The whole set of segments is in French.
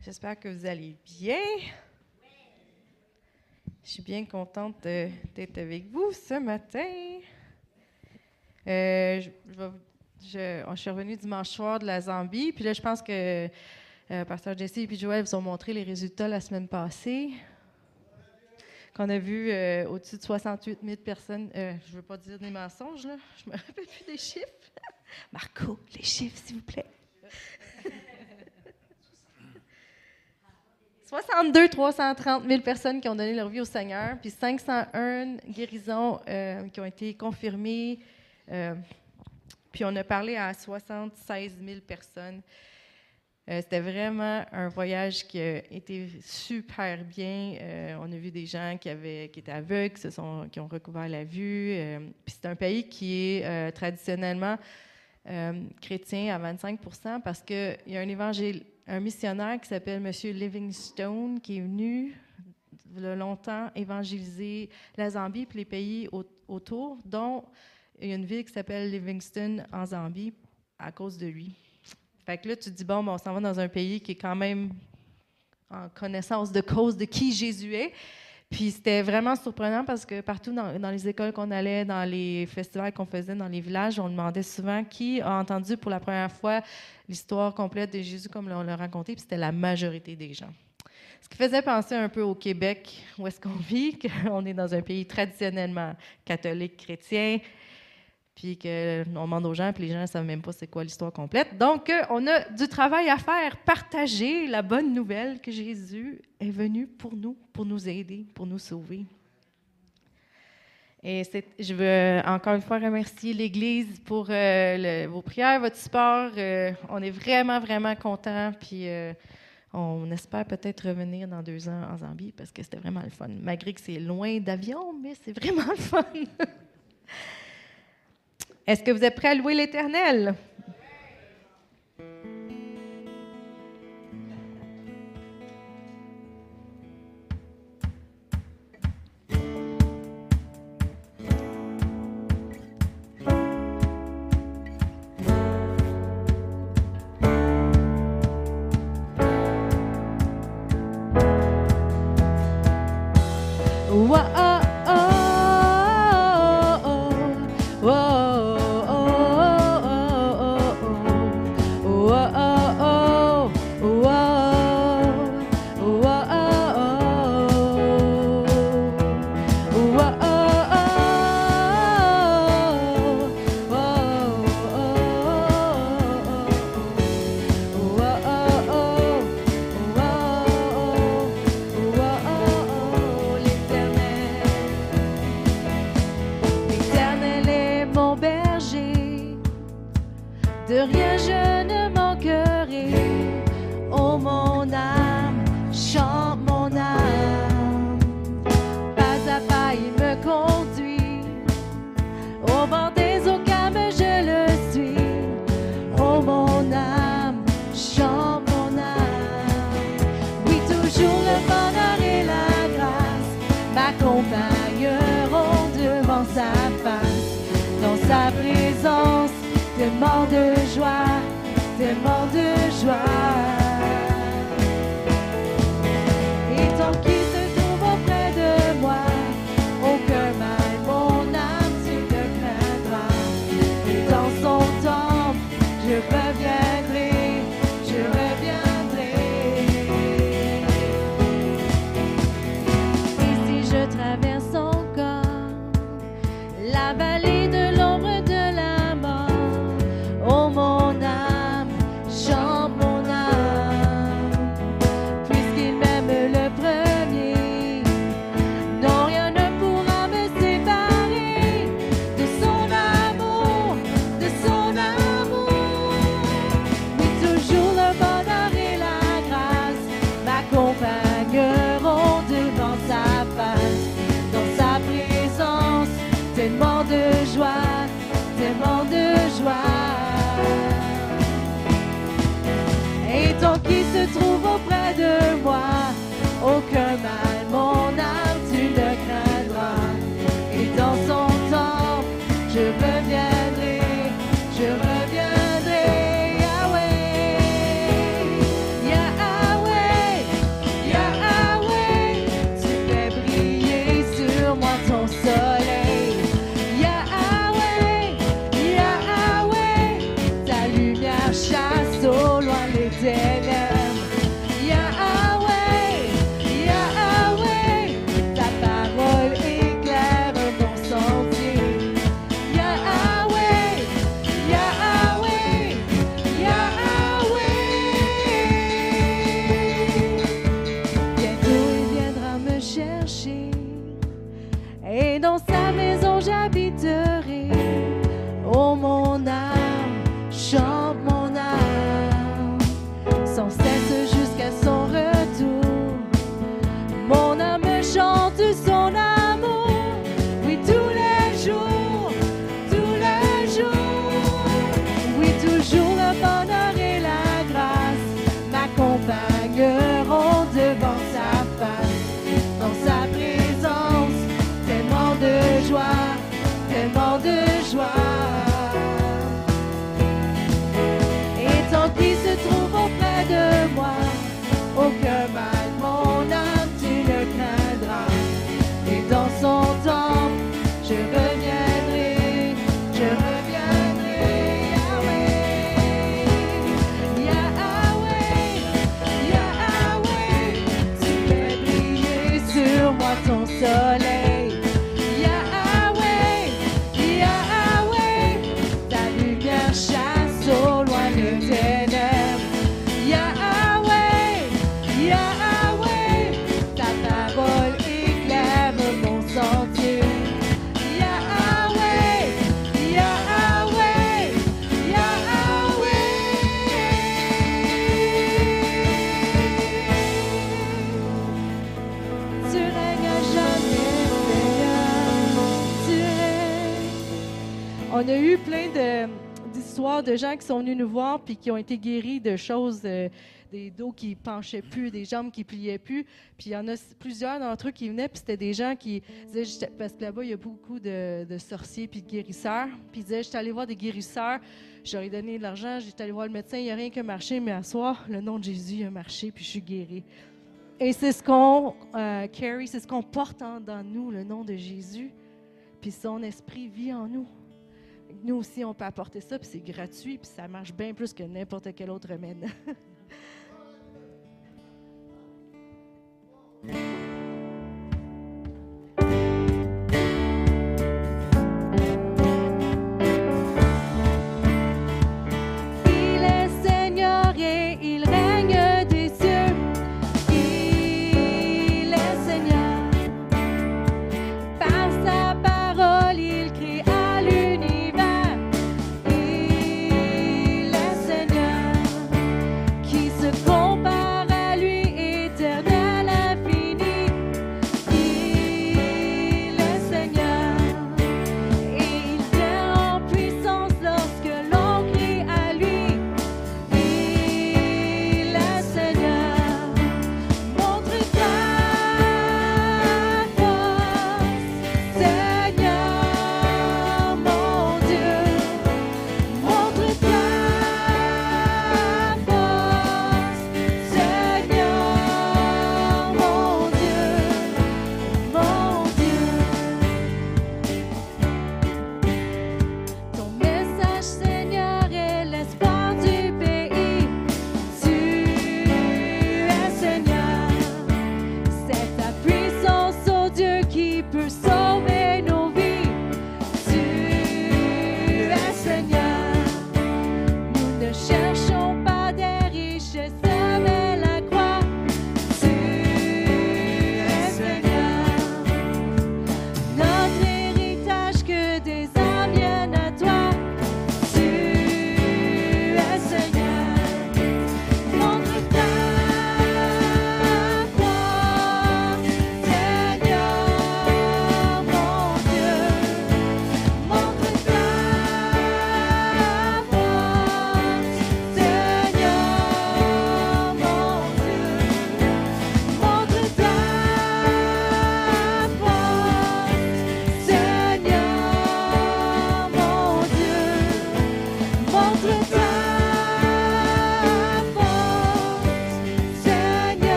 J'espère que vous allez bien. Je suis bien contente d'être avec vous ce matin. Euh, je, suis revenue dimanche soir de la Zambie, puis là, je pense que euh, Pasteur Jesse et Joël vous ont montré les résultats la semaine passée qu'on a vu euh, au-dessus de 68 000 personnes. Euh, je ne veux pas dire des mensonges, là. je me rappelle plus des chiffres. Marco, les chiffres, s'il vous plaît. 62 330 000 personnes qui ont donné leur vie au Seigneur, puis 501 guérisons euh, qui ont été confirmées. puis on a parlé à 76 000 personnes. Euh, c'était vraiment un voyage qui a été super bien. Euh, on a vu des gens qui, avaient, qui étaient aveugles, qui, qui ont recouvert la vue. Euh, puis c'est un pays qui est traditionnellement chrétien à 25% parce qu'il y a un évangile, un missionnaire qui s'appelle M. Livingstone qui est venu longtemps évangéliser la Zambie et les pays autour, dont il y a une ville qui s'appelle Livingston en Zambie à cause de lui. Fait que là, tu te dis, bon, on s'en va dans un pays qui est quand même en connaissance de cause de qui Jésus est. Puis c'était vraiment surprenant parce que partout dans, les écoles qu'on allait, dans les festivals qu'on faisait dans les villages, on demandait souvent qui a entendu pour la première fois l'histoire complète de Jésus comme on l'a raconté, puis c'était la majorité des gens. Ce qui faisait penser un peu au Québec, où est-ce qu'on vit, qu'on est dans un pays traditionnellement catholique, chrétien, puis qu'on demande aux gens, puis les gens ne savent même pas c'est quoi l'histoire complète. Donc, euh, on a du travail à faire, partager la bonne nouvelle que Jésus est venu pour nous, pour nous aider, pour nous sauver. Et je veux encore une fois remercier l'Église pour euh, vos prières, votre support. Euh, on est vraiment, vraiment contents. Puis on espère peut-être revenir dans deux ans en Zambie parce que c'était vraiment le fun. Malgré que c'est loin d'avion, mais c'est vraiment le fun. Est-ce que vous êtes prêts à louer l'Éternel? Sont venus nous voir puis qui ont été guéris de choses, euh, des dos qui penchaient plus, des jambes qui pliaient plus. Puis il y en a plusieurs d'entre eux qui venaient, puis c'était des gens qui disaient, parce que là-bas, il y a beaucoup de, sorciers puis de guérisseurs. Puis ils disaient, j'étais allé voir des guérisseurs, j'aurais donné de l'argent, j'étais allé voir le médecin, il n'y a rien qui a marché, mais à soir, le nom de Jésus a marché, puis je suis guérie. Et c'est ce qu'on euh, carry, c'est ce qu'on porte en, dans nous, le nom de Jésus. Puis son esprit vit en nous. Nous aussi, on peut apporter ça, puis c'est gratuit, puis ça marche bien plus que n'importe quel autre remède.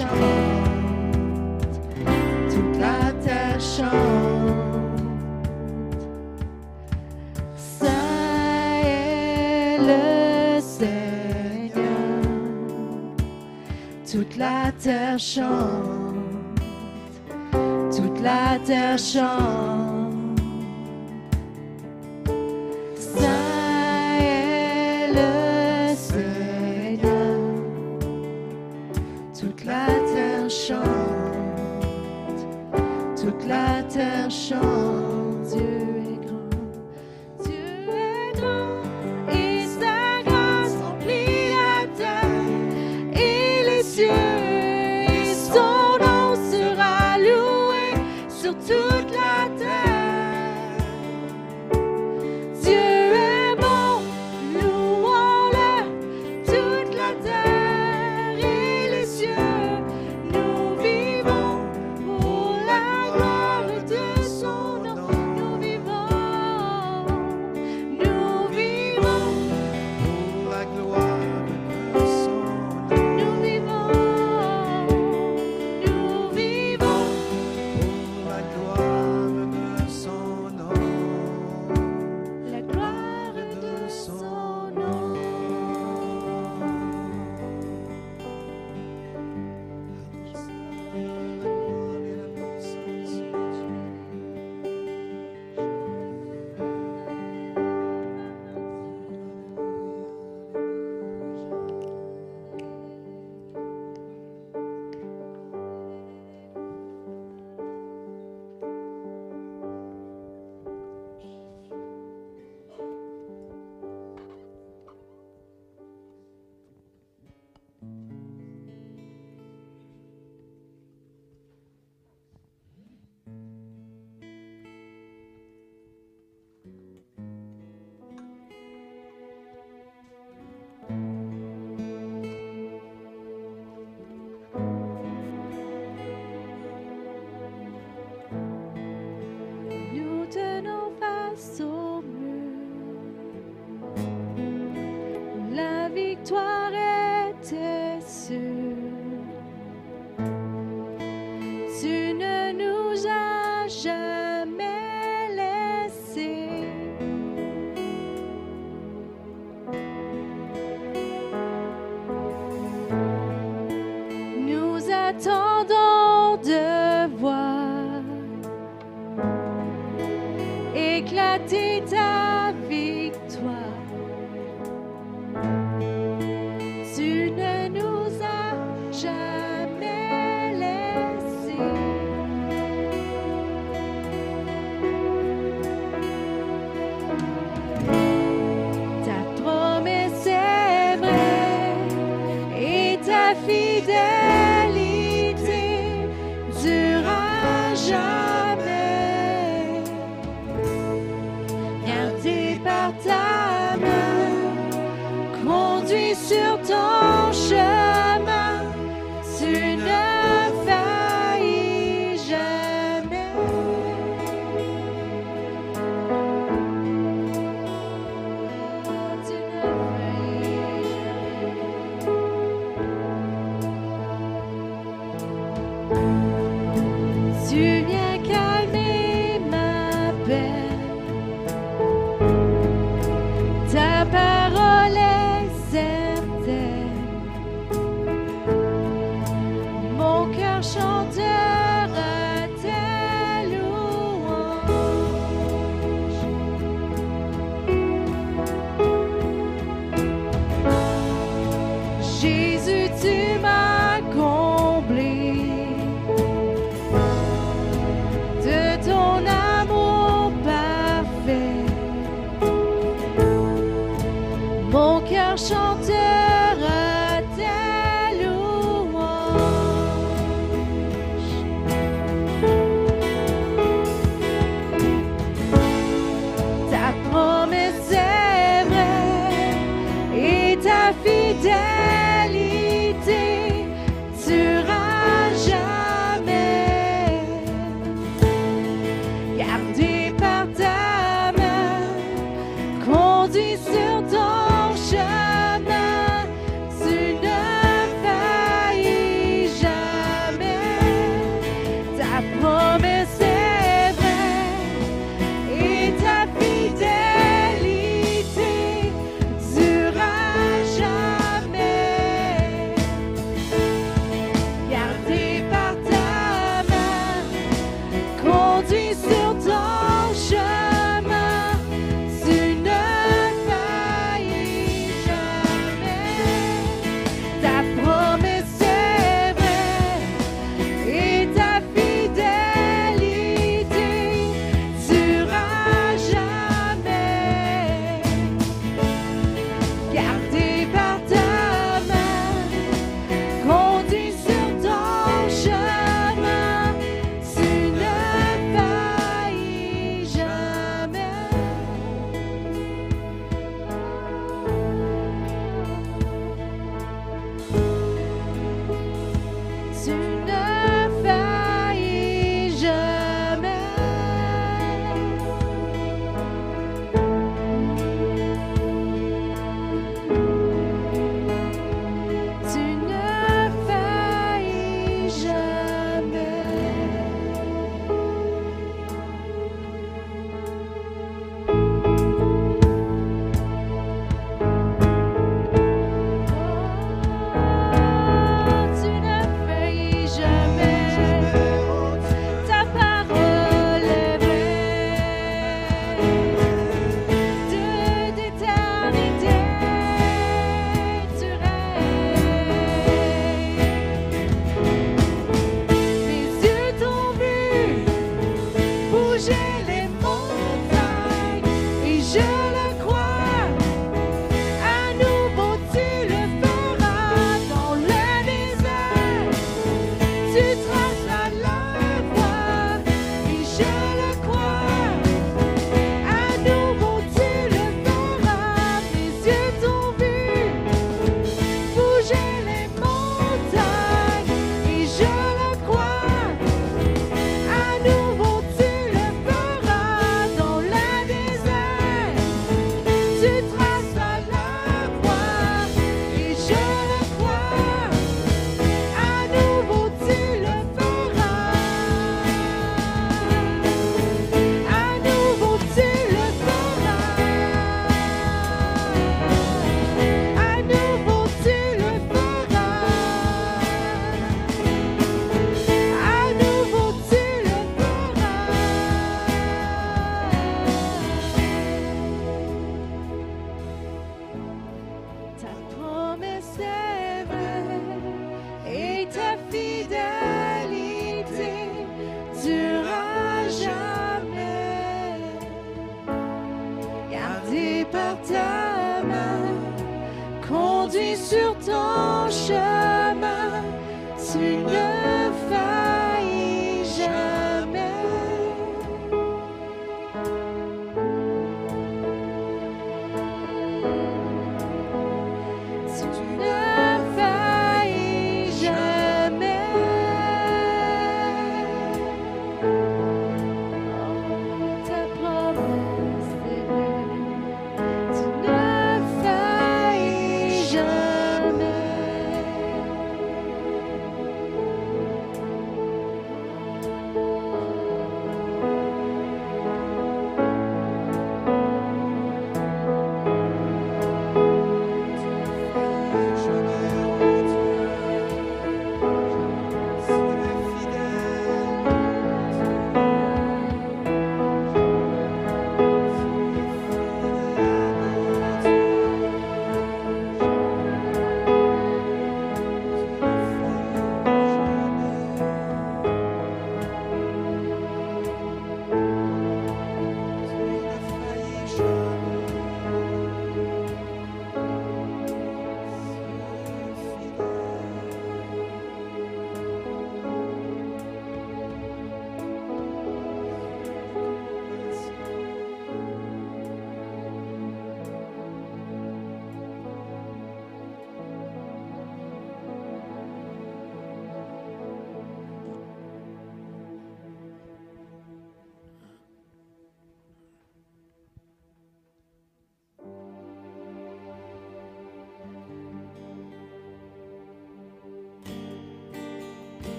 attachante, toute attachante. Ça est le Seigneur, toute la terre chante, toute la terre chante.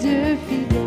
Dieu fidèle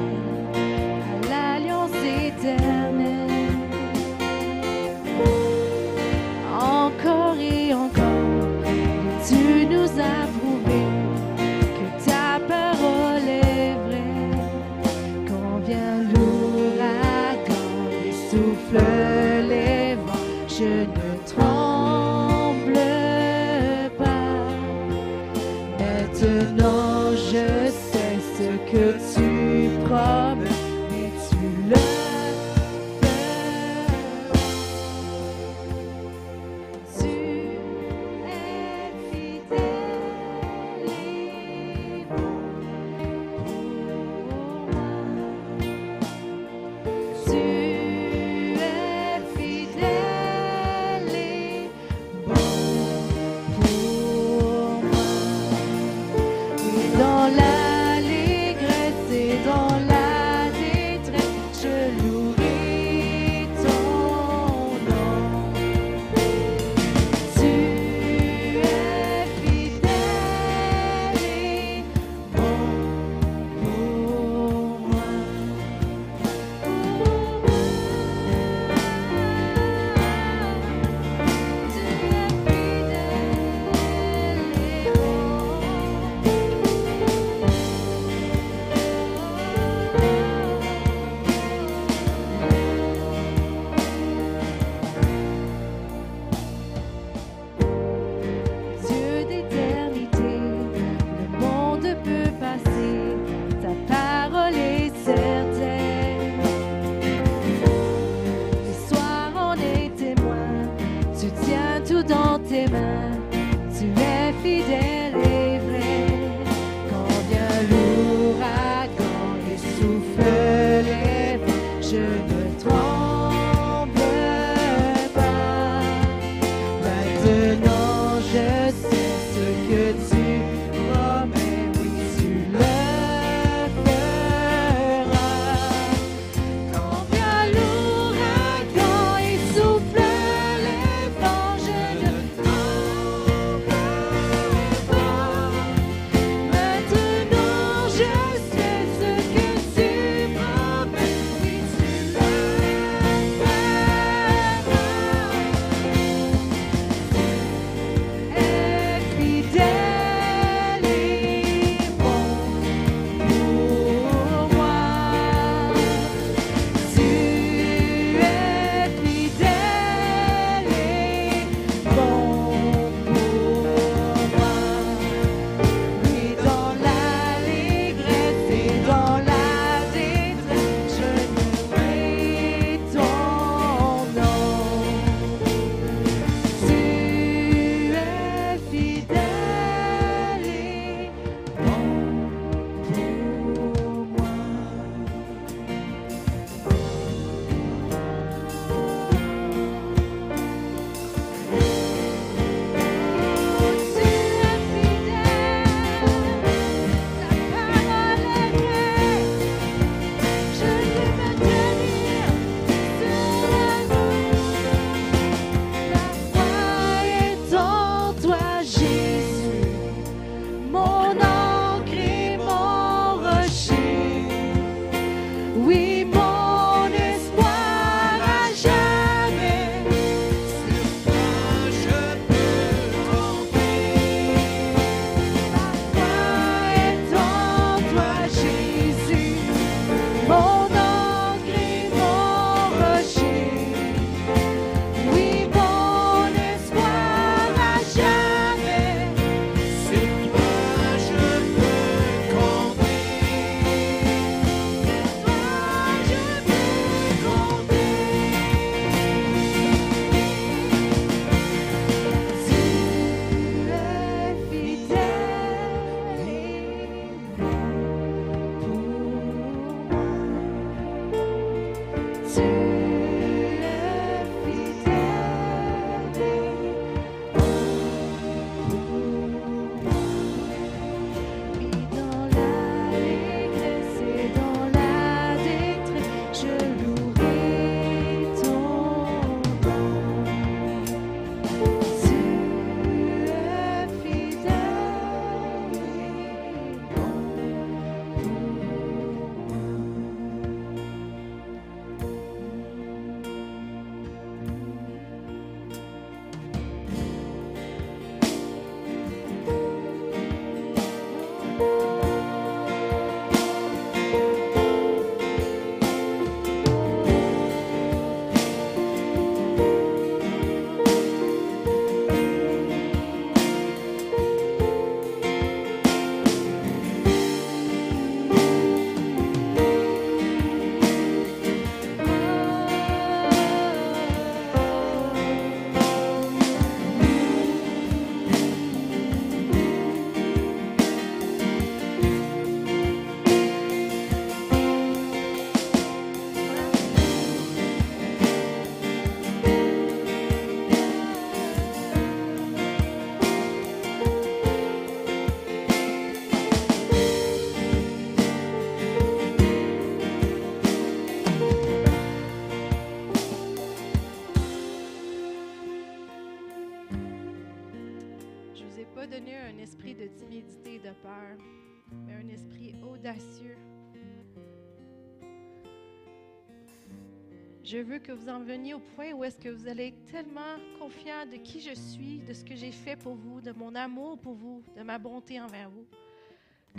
Je veux que vous en veniez au point où est-ce que vous allez être tellement confiant de qui je suis, de ce que j'ai fait pour vous, de mon amour pour vous, de ma bonté envers vous,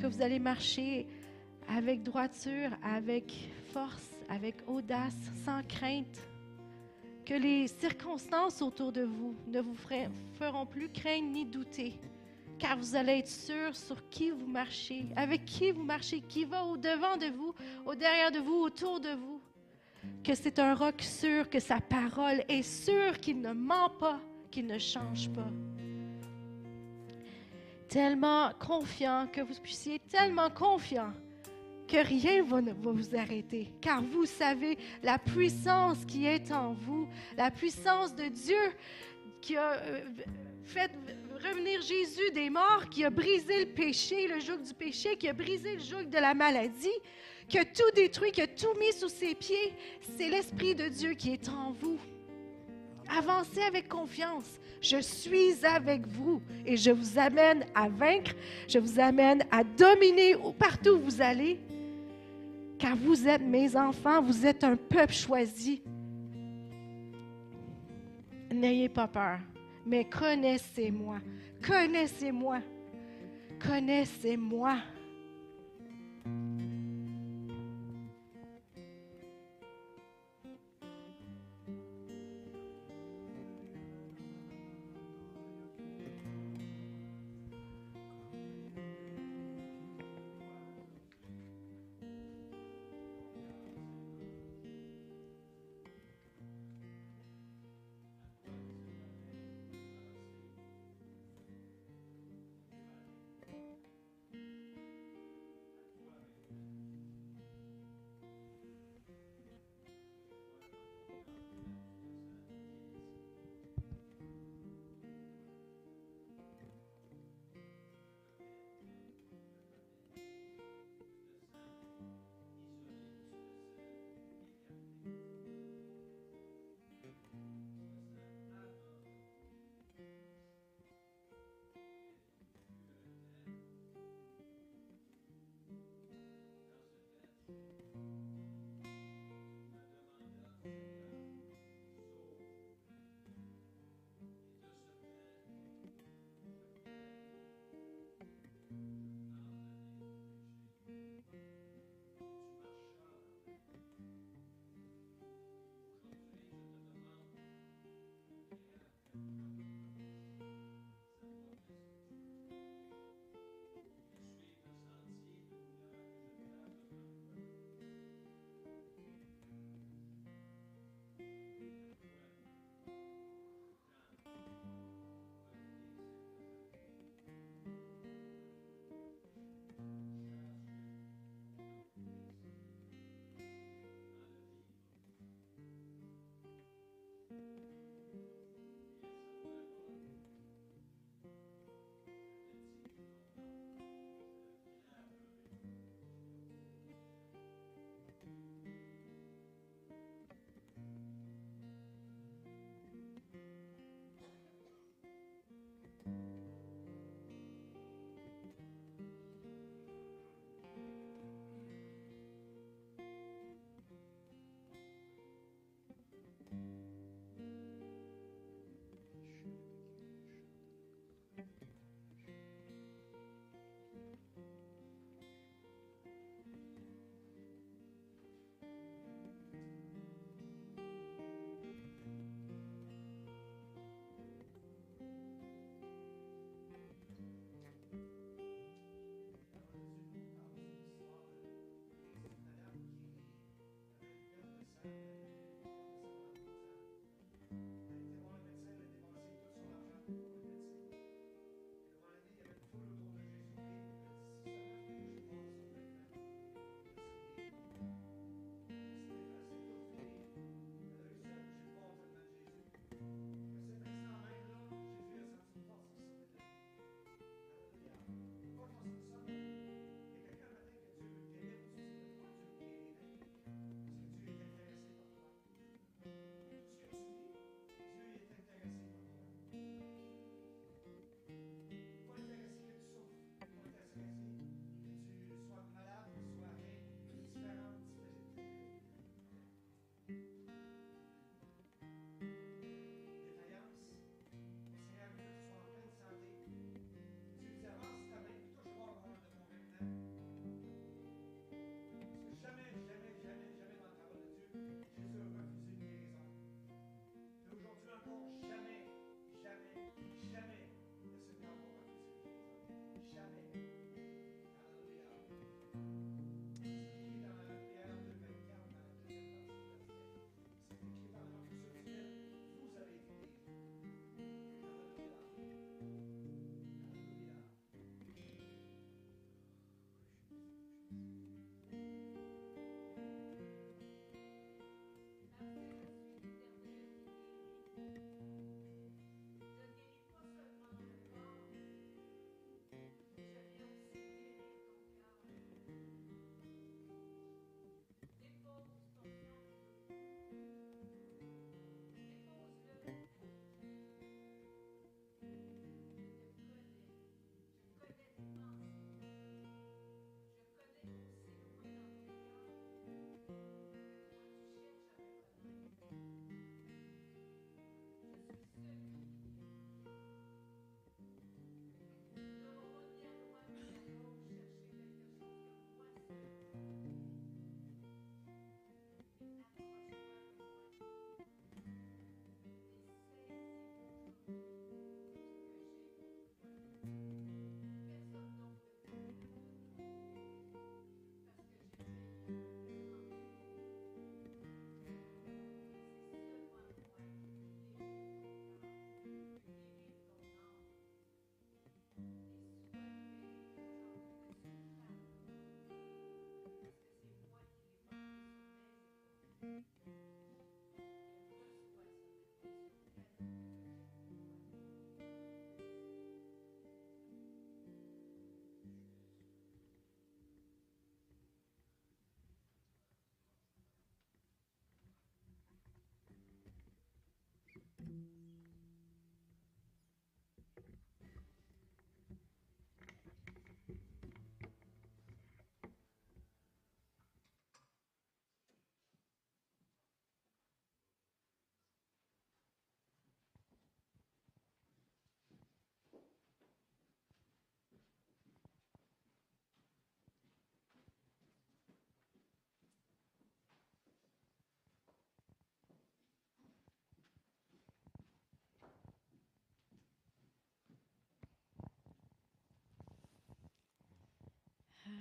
que vous allez marcher avec droiture, avec force, avec audace, sans crainte, que les circonstances autour de vous ne vous feront plus craindre ni douter, car vous allez être sûr sur qui vous marchez, avec qui vous marchez, qui va au-devant de vous, au derrière de vous, autour de vous que c'est un roc sûr, que sa parole est sûre, qu'il ne ment pas, qu'il ne change pas. Tellement confiant, que vous puissiez tellement confiant que rien ne va vous arrêter, car vous savez la puissance qui est en vous, la puissance de Dieu qui a euh, fait revenir Jésus des morts, qui a brisé le péché, le joug du péché, qui a brisé le joug de la maladie, qui tout détruit, qui a tout mis sous ses pieds. C'est l'Esprit de Dieu qui est en vous. Avancez avec confiance. Je suis avec vous et je vous amène à vaincre. Je vous amène à dominer partout où vous allez. Car vous êtes mes enfants, vous êtes un peuple choisi. N'ayez pas peur, mais connaissez-moi. Connaissez-moi. Connaissez-moi. Thanks.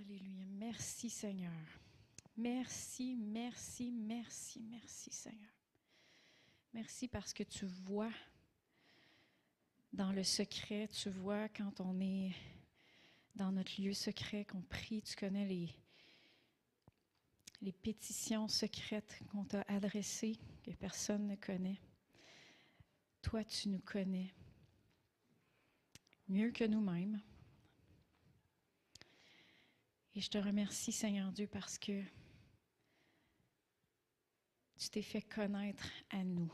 Alléluia. Merci Seigneur. Merci, merci, merci, merci Seigneur. Merci parce que tu vois dans le secret, tu vois quand on est dans notre lieu secret, qu'on prie, tu connais les, pétitions secrètes qu'on t'a adressées, que personne ne connaît. Toi, tu nous connais mieux que nous-mêmes. Et je te remercie, Seigneur Dieu, parce que tu t'es fait connaître à nous.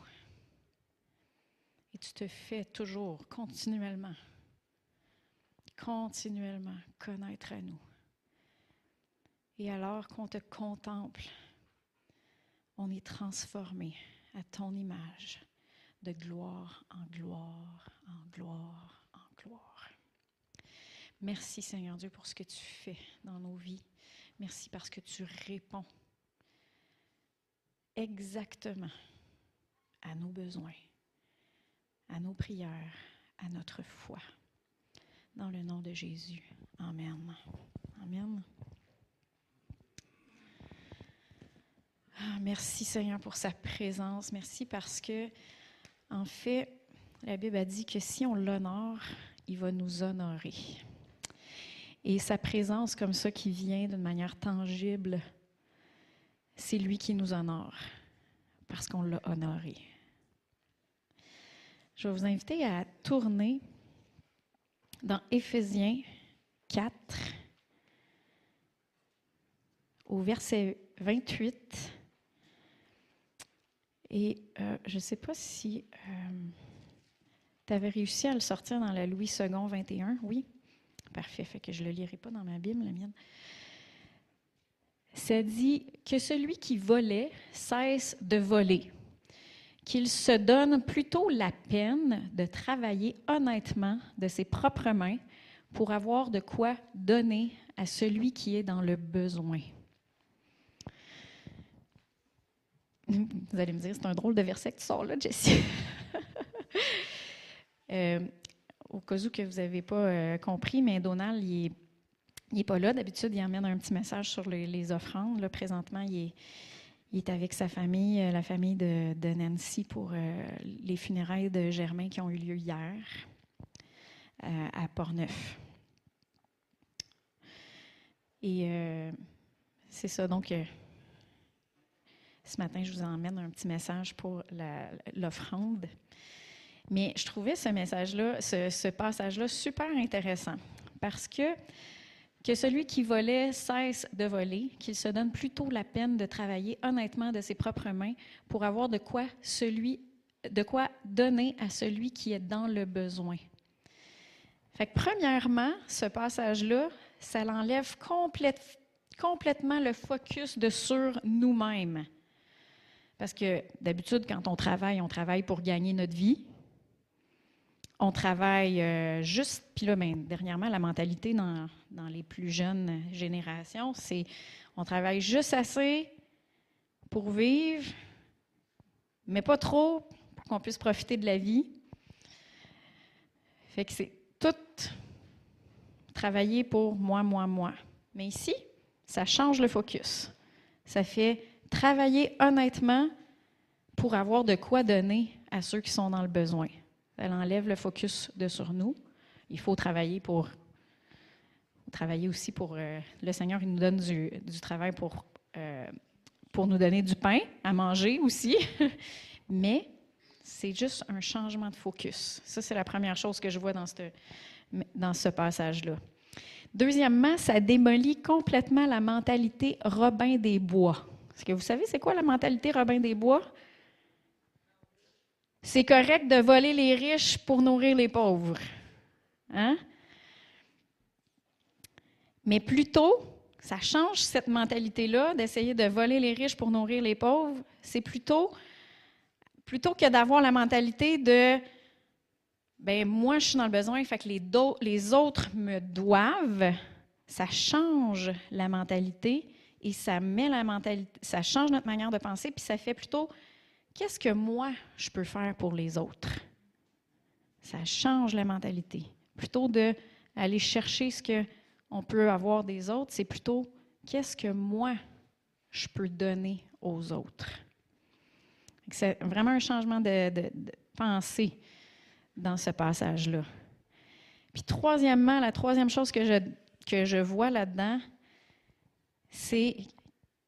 Et tu te fais toujours, continuellement, continuellement connaître à nous. Et alors qu'on te contemple, on est transformé à ton image, de gloire en gloire, en gloire. Merci Seigneur Dieu pour ce que tu fais dans nos vies. Merci parce que tu réponds exactement à nos besoins, à nos prières, à notre foi. Dans le nom de Jésus. Amen. Amen. Ah, merci Seigneur pour sa présence. Merci parce que, en fait, la Bible a dit que si on l'honore, il va nous honorer. Et sa présence comme ça qui vient d'une manière tangible, c'est lui qui nous honore parce qu'on l'a honoré. Je vais vous inviter à tourner dans Éphésiens 4 au verset 28. Et euh, je ne sais pas si euh, tu avais réussi à le sortir dans la Louis II 21, oui? Parfait, je ne le lirai pas dans ma Bible, la mienne. Ça dit que celui qui volait cesse de voler, qu'il se donne plutôt la peine de travailler honnêtement de ses propres mains pour avoir de quoi donner à celui qui est dans le besoin. Vous allez me dire, c'est un drôle de verset que tu sors là, Jessie. euh, au cas où que vous n'avez pas euh, compris, mais Donald, il n'est pas là. D'habitude, il emmène un petit message sur les, offrandes. Là, présentement, il est, avec sa famille, euh, la famille de, Nancy, pour euh, les funérailles de Germain qui ont eu lieu hier euh, à Portneuf. Et c'est ça, donc, ce matin, je vous emmène un petit message pour l'offrande. Mais je trouvais ce message-là, ce, passage-là super intéressant parce que que celui qui volait cesse de voler, qu'il se donne plutôt la peine de travailler honnêtement de ses propres mains pour avoir de quoi celui de quoi donner à celui qui est dans le besoin. Fait que premièrement, ce passage-là, ça l'enlève complète- complètement le focus de sur nous-mêmes. Parce que d'habitude, quand on travaille, on travaille pour gagner notre vie. On travaille euh, juste, puis là, ben, dernièrement, la mentalité dans, dans les plus jeunes générations, c'est on travaille juste assez pour vivre, mais pas trop pour qu'on puisse profiter de la vie. Fait que c'est tout travailler pour moi, moi, moi. Mais ici, ça change le focus. Ça fait travailler honnêtement pour avoir de quoi donner à ceux qui sont dans le besoin. Elle enlève le focus de sur nous. Il faut travailler pour travailler aussi pour euh, le Seigneur. Il nous donne du, travail pour euh, pour nous donner du pain à manger aussi, mais c'est juste un changement de focus. Ça, c'est la première chose que je vois dans, dans ce passage-là. Deuxièmement, ça démolit complètement la mentalité Robin des Bois. Est-ce que vous savez c'est quoi la mentalité Robin des Bois? C'est correct de voler les riches pour nourrir les pauvres. Hein? Mais plutôt, ça change cette mentalité-là d'essayer de voler les riches pour nourrir les pauvres. C'est plutôt, plutôt que d'avoir la mentalité de ben moi je suis dans le besoin, fait que les, autres me doivent. Ça change la mentalité et ça met la mentalité, ça change notre manière de penser, puis ça fait plutôt qu'est-ce que moi je peux faire pour les autres? Ça change la mentalité. Plutôt de aller chercher ce que on peut avoir des autres, c'est plutôt qu'est-ce que moi je peux donner aux autres. C'est vraiment un changement de, pensée dans ce passage-là. Puis troisièmement, la troisième chose que je, que je vois là-dedans, c'est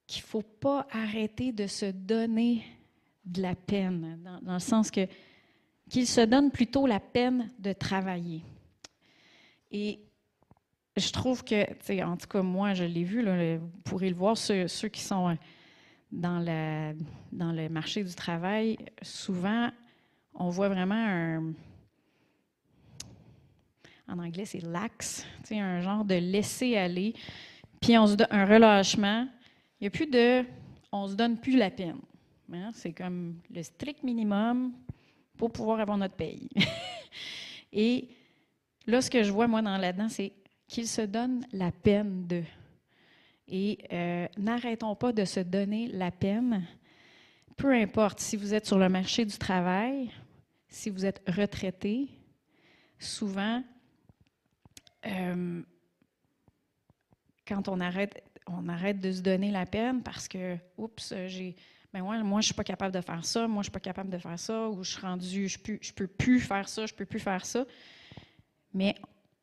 qu'il ne faut pas arrêter de se donner de la peine, dans, le sens que qu'il se donne plutôt la peine de travailler. Et je trouve que, en tout cas, moi, je l'ai vu, là, vous pourrez le voir, ceux, ceux qui sont euh, dans, la, dans le marché du travail, souvent, on voit vraiment un. En anglais, c'est lax, un genre de laisser aller. Puis on se donne un relâchement. Il n'y a plus de. On se donne plus la peine. Hein. C'est comme le strict minimum pour pouvoir avoir notre paye. Et là, ce que je vois, moi, dans là-dedans, c'est qu'il se donne la peine de. Et euh, n'arrêtons pas de se donner la peine, peu importe si vous êtes sur le marché du travail, si vous êtes retraité, souvent, euh, quand on arrête, on arrête de se donner la peine parce que, oups, j'ai, ben moi, moi, je suis pas capable de faire ça, moi, je suis pas capable de faire ça, ou je suis rendu, je peux, peux plus faire ça, je peux plus faire ça. Mais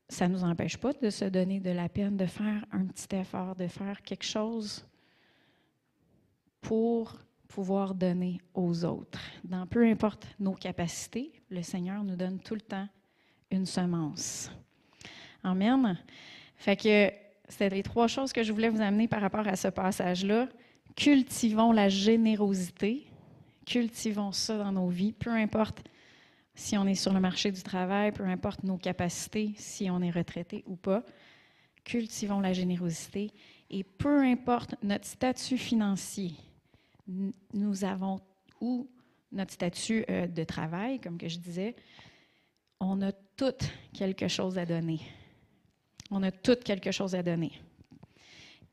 ça ne nous empêche pas de se donner de la peine, de faire un petit effort, de faire quelque chose pour pouvoir donner aux autres. Dans peu importe nos capacités, le Seigneur nous donne tout le temps une semence. Amen. Fait que c'était les trois choses que je voulais vous amener par rapport à ce passage-là. Cultivons la générosité. Cultivons ça dans nos vies, peu importe si on est sur le marché du travail, peu importe nos capacités, si on est retraité ou pas. Cultivons la générosité et peu importe notre statut financier, nous avons ou notre statut euh, de travail, comme que je disais, on a tout quelque chose à donner. On a tout quelque chose à donner.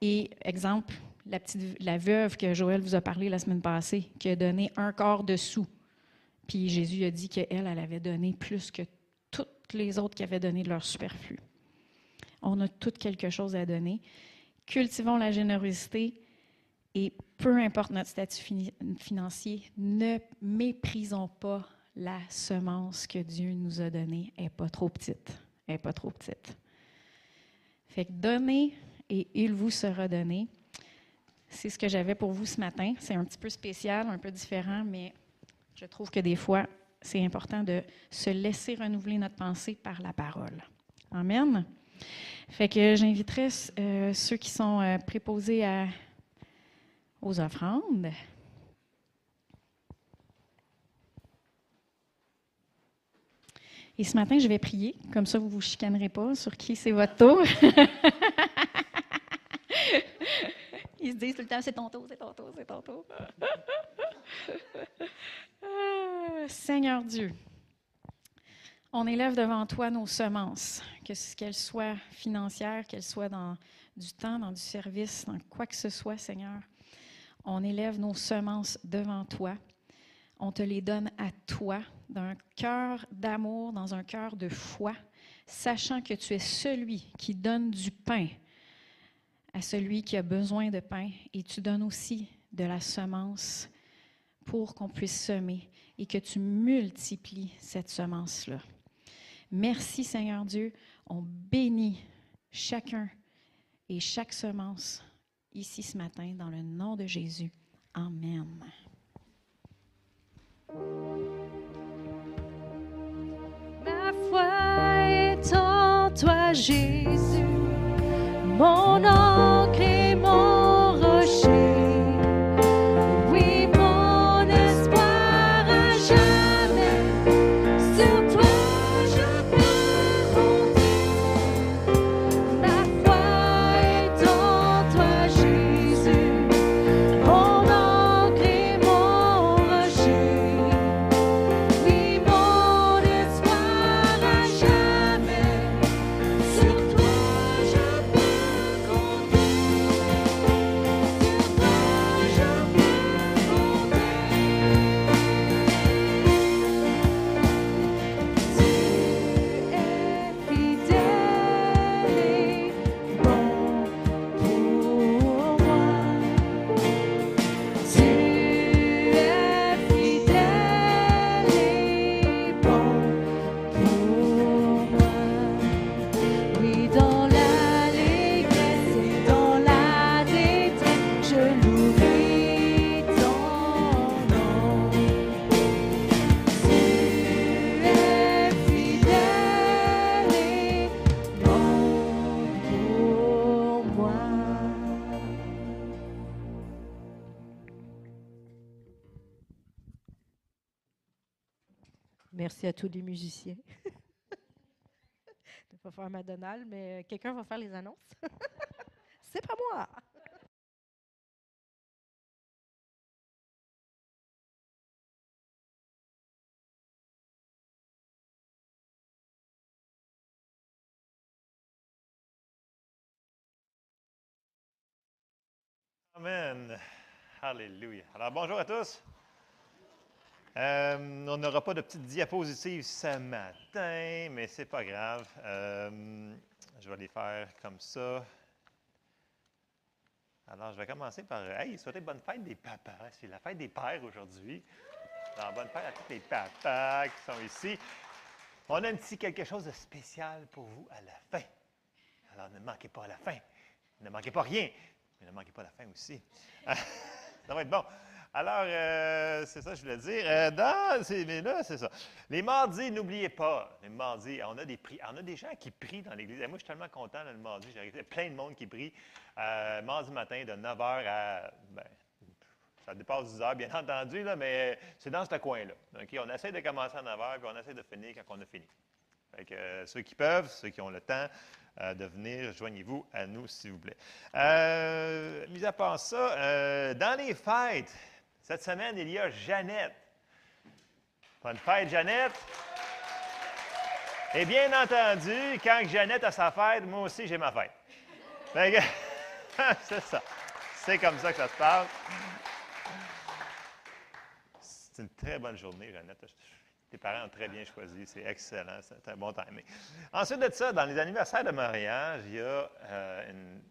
Et exemple, la, petite, la veuve que Joël vous a parlé la semaine passée, qui a donné un quart de sous puis Jésus a dit qu'elle, elle avait donné plus que toutes les autres qui avaient donné de leur superflu. On a tout quelque chose à donner. Cultivons la générosité et peu importe notre statut financier, ne méprisons pas la semence que Dieu nous a donnée. Elle n'est pas trop petite. Elle n'est pas trop petite. Fait que donnez et il vous sera donné. C'est ce que j'avais pour vous ce matin. C'est un petit peu spécial, un peu différent, mais je trouve que des fois, c'est important de se laisser renouveler notre pensée par la parole. Amen. Fait que j'inviterai euh, ceux qui sont euh, préposés aux offrandes. Et ce matin, je vais prier, comme ça vous ne vous chicanerez pas sur qui c'est votre tour. Ils se disent tout le temps, c'est ton tour, c'est ton tour, c'est ton tour. Seigneur Dieu, on élève devant toi nos semences, qu'elles soient financières, qu'elles soient dans du temps, dans du service, dans quoi que ce soit, Seigneur. On élève nos semences devant toi. On te les donne à toi, d'un cœur d'amour, dans un cœur de foi, sachant que tu es celui qui donne du pain à celui qui a besoin de pain et tu donnes aussi de la semence pour qu'on puisse semer et que tu multiplies cette semence-là. Merci Seigneur Dieu. On bénit chacun et chaque semence ici ce matin dans le nom de Jésus. Amen. Ma foi est en toi, Jésus, mon À tous les musiciens. Je ne pas faire Madonal, mais quelqu'un va faire les annonces. C'est pas moi. Amen. Alléluia. Alors, bonjour à tous. Euh, on n'aura pas de petite diapositive ce matin, mais c'est pas grave. Euh, je vais les faire comme ça. Alors, je vais commencer par hey, souhaiter bonne fête des papas. C'est la fête des pères aujourd'hui. Alors, bonne fête à tous les papas qui sont ici. On a un petit quelque chose de spécial pour vous à la fin. Alors, ne manquez pas à la fin. Ne manquez pas rien, mais ne manquez pas la fin aussi. ça va être bon. Alors, euh, c'est ça que je voulais dire. C'est, mais là, c'est ça. Les mardis, n'oubliez pas, les mardis, on a des, pri- on a des gens qui prient dans l'église. Moi, je suis tellement content le mardi. J'ai plein de monde qui prie. Euh, mardi matin, de 9h à. Ben, ça dépasse 10 heures, bien entendu, là, mais c'est dans ce coin-là. On essaie de commencer à 9 h, puis on essaie de finir quand on a fini. Fait que, euh, ceux qui peuvent, ceux qui ont le temps de venir, joignez-vous à nous, s'il vous plaît. Mis à part ça, dans les fêtes, cette semaine, il y a Jeannette. Bonne fête, Jeannette. Et bien entendu, quand Jeannette a sa fête, moi aussi, j'ai ma fête. Que, c'est ça. C'est comme ça que ça se passe. C'est une très bonne journée, Jeannette. Tes parents ont très bien choisi. C'est excellent. C'est un bon timing. Ensuite de ça, dans les anniversaires de mariage, il y a euh, une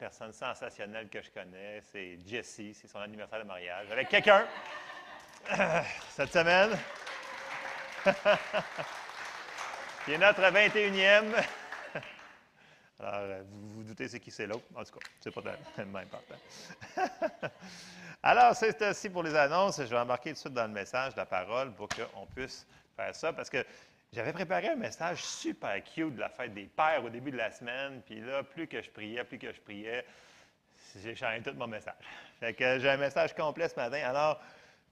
personne sensationnelle que je connais. C'est Jessie. C'est son anniversaire de mariage. Avec quelqu'un cette semaine. qui est notre 21e. Alors, euh, vous vous doutez c'est qui c'est l'autre? En tout cas, c'est pas tellement important. Alors, c'est ainsi pour les annonces. Je vais embarquer tout de suite dans le message, la parole, pour qu'on puisse faire ça. Parce que j'avais préparé un message super cute de la fête des pères au début de la semaine. Puis là, plus que je priais, plus que je priais, j'ai changé tout mon message. Fait que j'ai un message complet ce matin. Alors,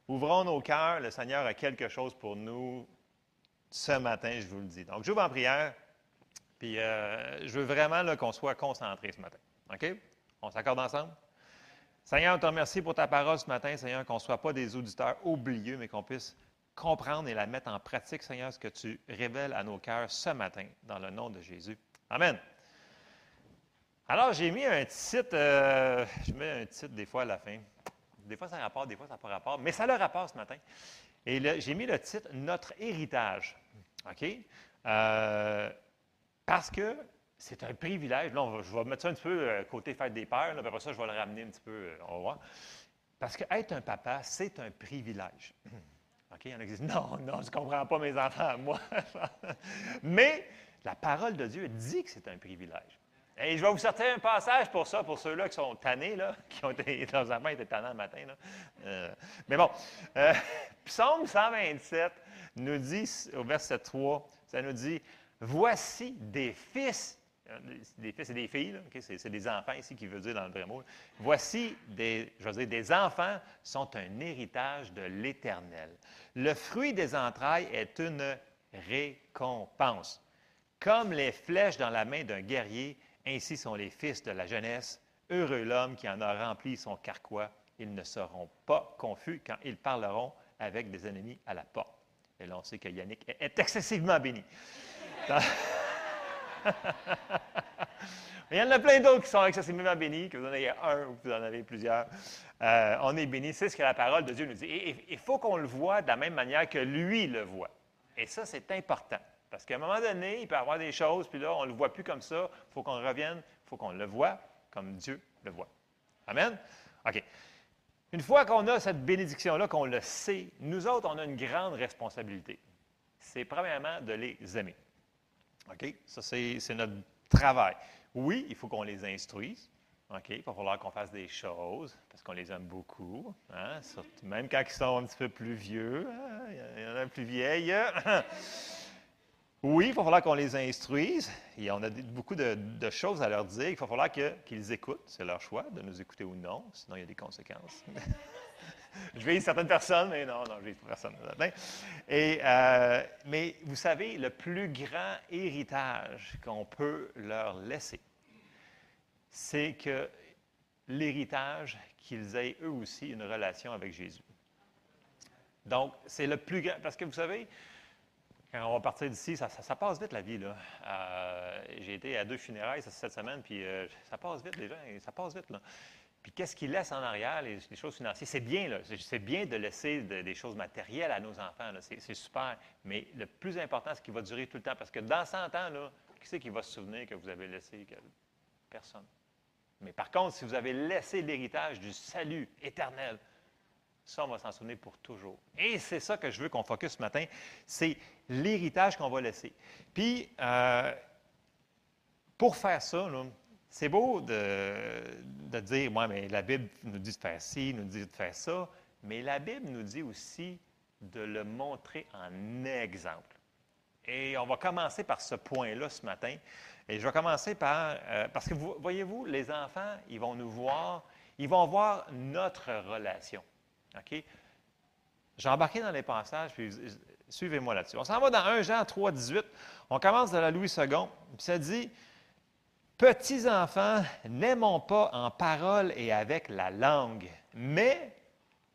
ouvrons nos cœurs. Le Seigneur a quelque chose pour nous ce matin, je vous le dis. Donc, j'ouvre en prière. Puis, euh, je veux vraiment qu'on soit concentré ce matin. OK? On s'accorde ensemble? Seigneur, on te remercie pour ta parole ce matin, Seigneur, qu'on ne soit pas des auditeurs oublieux, mais qu'on puisse comprendre et la mettre en pratique, Seigneur, ce que tu révèles à nos cœurs ce matin, dans le nom de Jésus. Amen. Alors, j'ai mis un titre, euh, je mets un titre des fois à la fin. Des fois, ça rapporte, des fois, ça n'a pas rapport, mais ça le rapporte ce matin. Et j'ai mis le titre Notre héritage. OK? Euh, parce que c'est un privilège. Là, je vais mettre ça un petit peu euh, côté fête des pères, après ça, je vais le ramener un petit peu, on va. Parce qu'être un papa, c'est un privilège. OK? A qui Non, non, je ne comprends pas mes enfants, moi. Mais la parole de Dieu dit que c'est un privilège. Et je vais vous sortir un passage pour ça, pour ceux-là qui sont tannés, là, qui ont été, leurs enfants étaient tannants le matin. Là. Euh, mais bon, euh, Psaume 127 nous dit, au verset 3, ça nous dit Voici des fils, des fils et des filles, c'est, des enfants ici qui veut dire dans le vrai mot. Voici des, je veux dire, des enfants sont un héritage de l'Éternel. Le fruit des entrailles est une récompense. Comme les flèches dans la main d'un guerrier, ainsi sont les fils de la jeunesse. Heureux l'homme qui en a rempli son carquois. Ils ne seront pas confus quand ils parleront avec des ennemis à la porte. Et là, on sait que Yannick est excessivement béni. Il y en a plein d'autres qui sont excessivement bénis, que vous en ayez un ou vous en avez plusieurs. Euh, on est bénis. C'est ce que la parole de Dieu nous dit. Et il faut qu'on le voit de la même manière que lui le voit. Et ça, c'est important. Parce qu'à un moment donné, il peut y avoir des choses, puis là, on ne le voit plus comme ça. Il faut qu'on revienne, il faut qu'on le voit comme Dieu le voit. Amen? OK. Une fois qu'on a cette bénédiction-là, qu'on le sait, nous autres, on a une grande responsabilité. C'est premièrement de les aimer. OK? Ça, c'est notre travail. Oui, il faut qu'on les instruise. OK? Il va falloir qu'on fasse des choses parce qu'on les aime beaucoup. hein, même quand ils sont un petit peu plus vieux. hein, Il y en a plus vieilles. Oui, il va falloir qu'on les instruise. Et on a beaucoup de, choses à leur dire. Il va falloir qu'ils écoutent. C'est leur choix de nous écouter ou non. Sinon, il y a des conséquences. je vais certaines personnes, mais non, non, je vais personne. Et, euh, mais vous savez, le plus grand héritage qu'on peut leur laisser, c'est que l'héritage qu'ils aient eux aussi une relation avec Jésus. Donc, c'est le plus grand. Parce que vous savez, quand on va partir d'ici, ça, passe vite la vie. là. Euh, J'ai été à deux funérailles cette semaine, puis euh, ça passe vite, les gens, ça passe vite. Qu'est-ce qu'ils laissent en arrière, les, choses financières? C'est bien, là. C'est- bien de laisser de- des choses matérielles à nos enfants. C'est super. Mais le plus important, c'est qu'il va durer tout le temps. Parce que dans 100 ans, là, qui c'est qui va se souvenir que vous avez laissé personne? Mais par contre, si vous avez laissé l'héritage du salut éternel, ça, on va s'en souvenir pour toujours. Et c'est ça que je veux qu'on focus ce matin, c'est l'héritage qu'on va laisser. Puis, euh, pour faire ça, c'est beau de, de dire, ouais, mais la Bible nous dit de faire ci, nous dit de faire ça, mais la Bible nous dit aussi de le montrer en exemple. Et on va commencer par ce point-là ce matin. Et je vais commencer par, euh, parce que vous, voyez-vous, les enfants, ils vont nous voir, ils vont voir notre relation. OK? J'ai embarqué dans les passages, puis suivez-moi là-dessus. On s'en va dans 1 Jean 3, 18. On commence de la Louis II, puis ça dit Petits enfants, n'aimons pas en parole et avec la langue, mais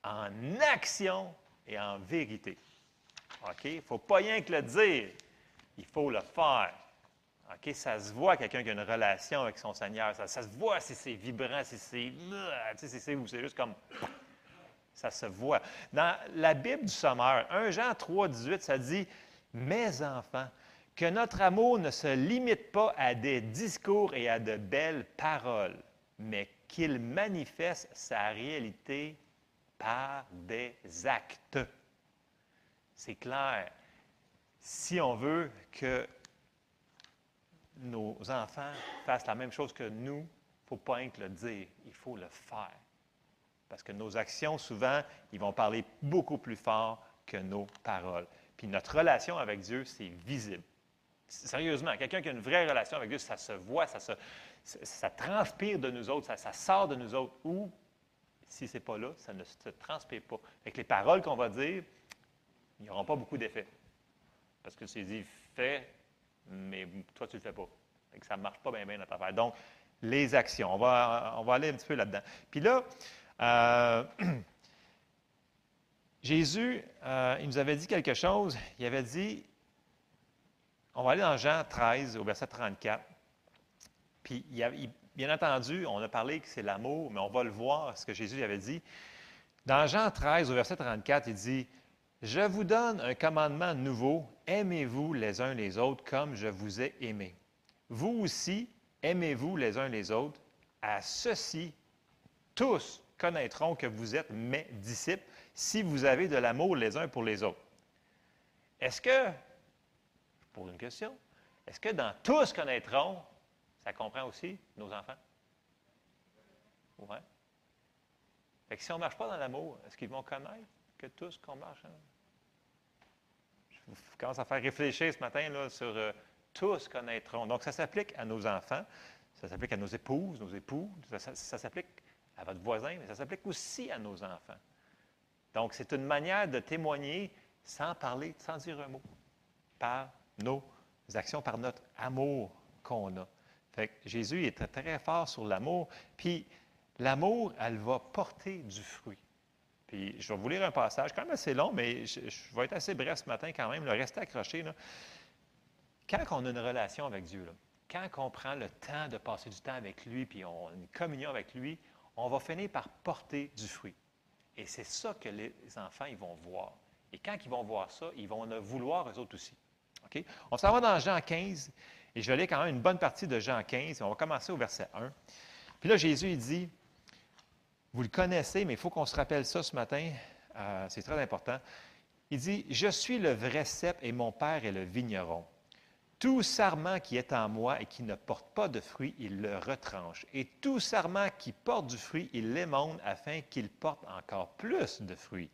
en action et en vérité. OK? Il ne faut pas rien que le dire, il faut le faire. OK? Ça se voit, quelqu'un qui a une relation avec son Seigneur. Ça, se voit si c'est vibrant, si c'est. Tu sais, c'est juste comme. Ça se voit. Dans la Bible du Sommeur, 1 Jean 3, 18, ça dit Mes enfants, que notre amour ne se limite pas à des discours et à de belles paroles, mais qu'il manifeste sa réalité par des actes. C'est clair. Si on veut que nos enfants fassent la même chose que nous, il ne faut pas rien que le dire, il faut le faire. Parce que nos actions, souvent, ils vont parler beaucoup plus fort que nos paroles. Puis notre relation avec Dieu, c'est visible. Sérieusement, quelqu'un qui a une vraie relation avec Dieu, ça se voit, ça, se, transpire de nous autres, ça, sort de nous autres. Ou, si ce n'est pas là, ça ne se transpire pas. Avec les paroles qu'on va dire, ils n'auront pas beaucoup d'effet. Parce que c'est dit, fais, mais toi, tu ne le fais pas. Que ça ne marche pas bien, bien notre affaire. Donc, les actions. On va, on va aller un petit peu là-dedans. Puis là, euh, Jésus, euh, il nous avait dit quelque chose. Il avait dit, on va aller dans Jean 13, au verset 34. Puis, bien entendu, on a parlé que c'est l'amour, mais on va le voir, ce que Jésus avait dit. Dans Jean 13, au verset 34, il dit, Je vous donne un commandement nouveau, aimez-vous les uns les autres comme je vous ai aimé. Vous aussi, aimez-vous les uns les autres. À ceci, tous connaîtront que vous êtes mes disciples si vous avez de l'amour les uns pour les autres. Est-ce que, pose une question, est-ce que dans tous connaîtront, Ça comprend aussi nos enfants? Oui. Fait que si on ne marche pas dans l'amour, est-ce qu'ils vont connaître que tous qu'on marche? Je commence à faire réfléchir ce matin là, sur euh, tous connaîtront. Donc, ça s'applique à nos enfants, ça s'applique à nos épouses, nos époux, ça, ça- ça s'applique à votre voisin, mais ça s'applique aussi à nos enfants. Donc, c'est une manière de témoigner sans parler, sans dire un mot, par nos actions, par notre amour qu'on a. Fait que Jésus est très, fort sur l'amour. Puis, l'amour, elle va porter du fruit. Puis, je vais vous lire un passage, quand même assez long, mais je, vais être assez bref ce matin quand même. là. Restez accrochés. là. Quand on a une relation avec Dieu, quand on prend le temps de passer du temps avec lui, puis on a une communion avec lui, on va finir par porter du fruit. Et c'est ça que les enfants, ils vont voir. Et quand ils vont voir ça, ils vont le vouloir eux autres aussi. On s'en va dans Jean 15, et je vais lire quand même une bonne partie de Jean 15. On va commencer au verset 1. Puis là, Jésus, il dit, vous le connaissez, mais il faut qu'on se rappelle ça ce matin, euh, c'est très important. Il dit, Je suis le vrai cep et mon Père est le vigneron. Tout sarment qui est en moi et qui ne porte pas de fruit, il le retranche. Et tout sarment qui porte du fruit, il l'émonde afin qu'il porte encore plus de fruits.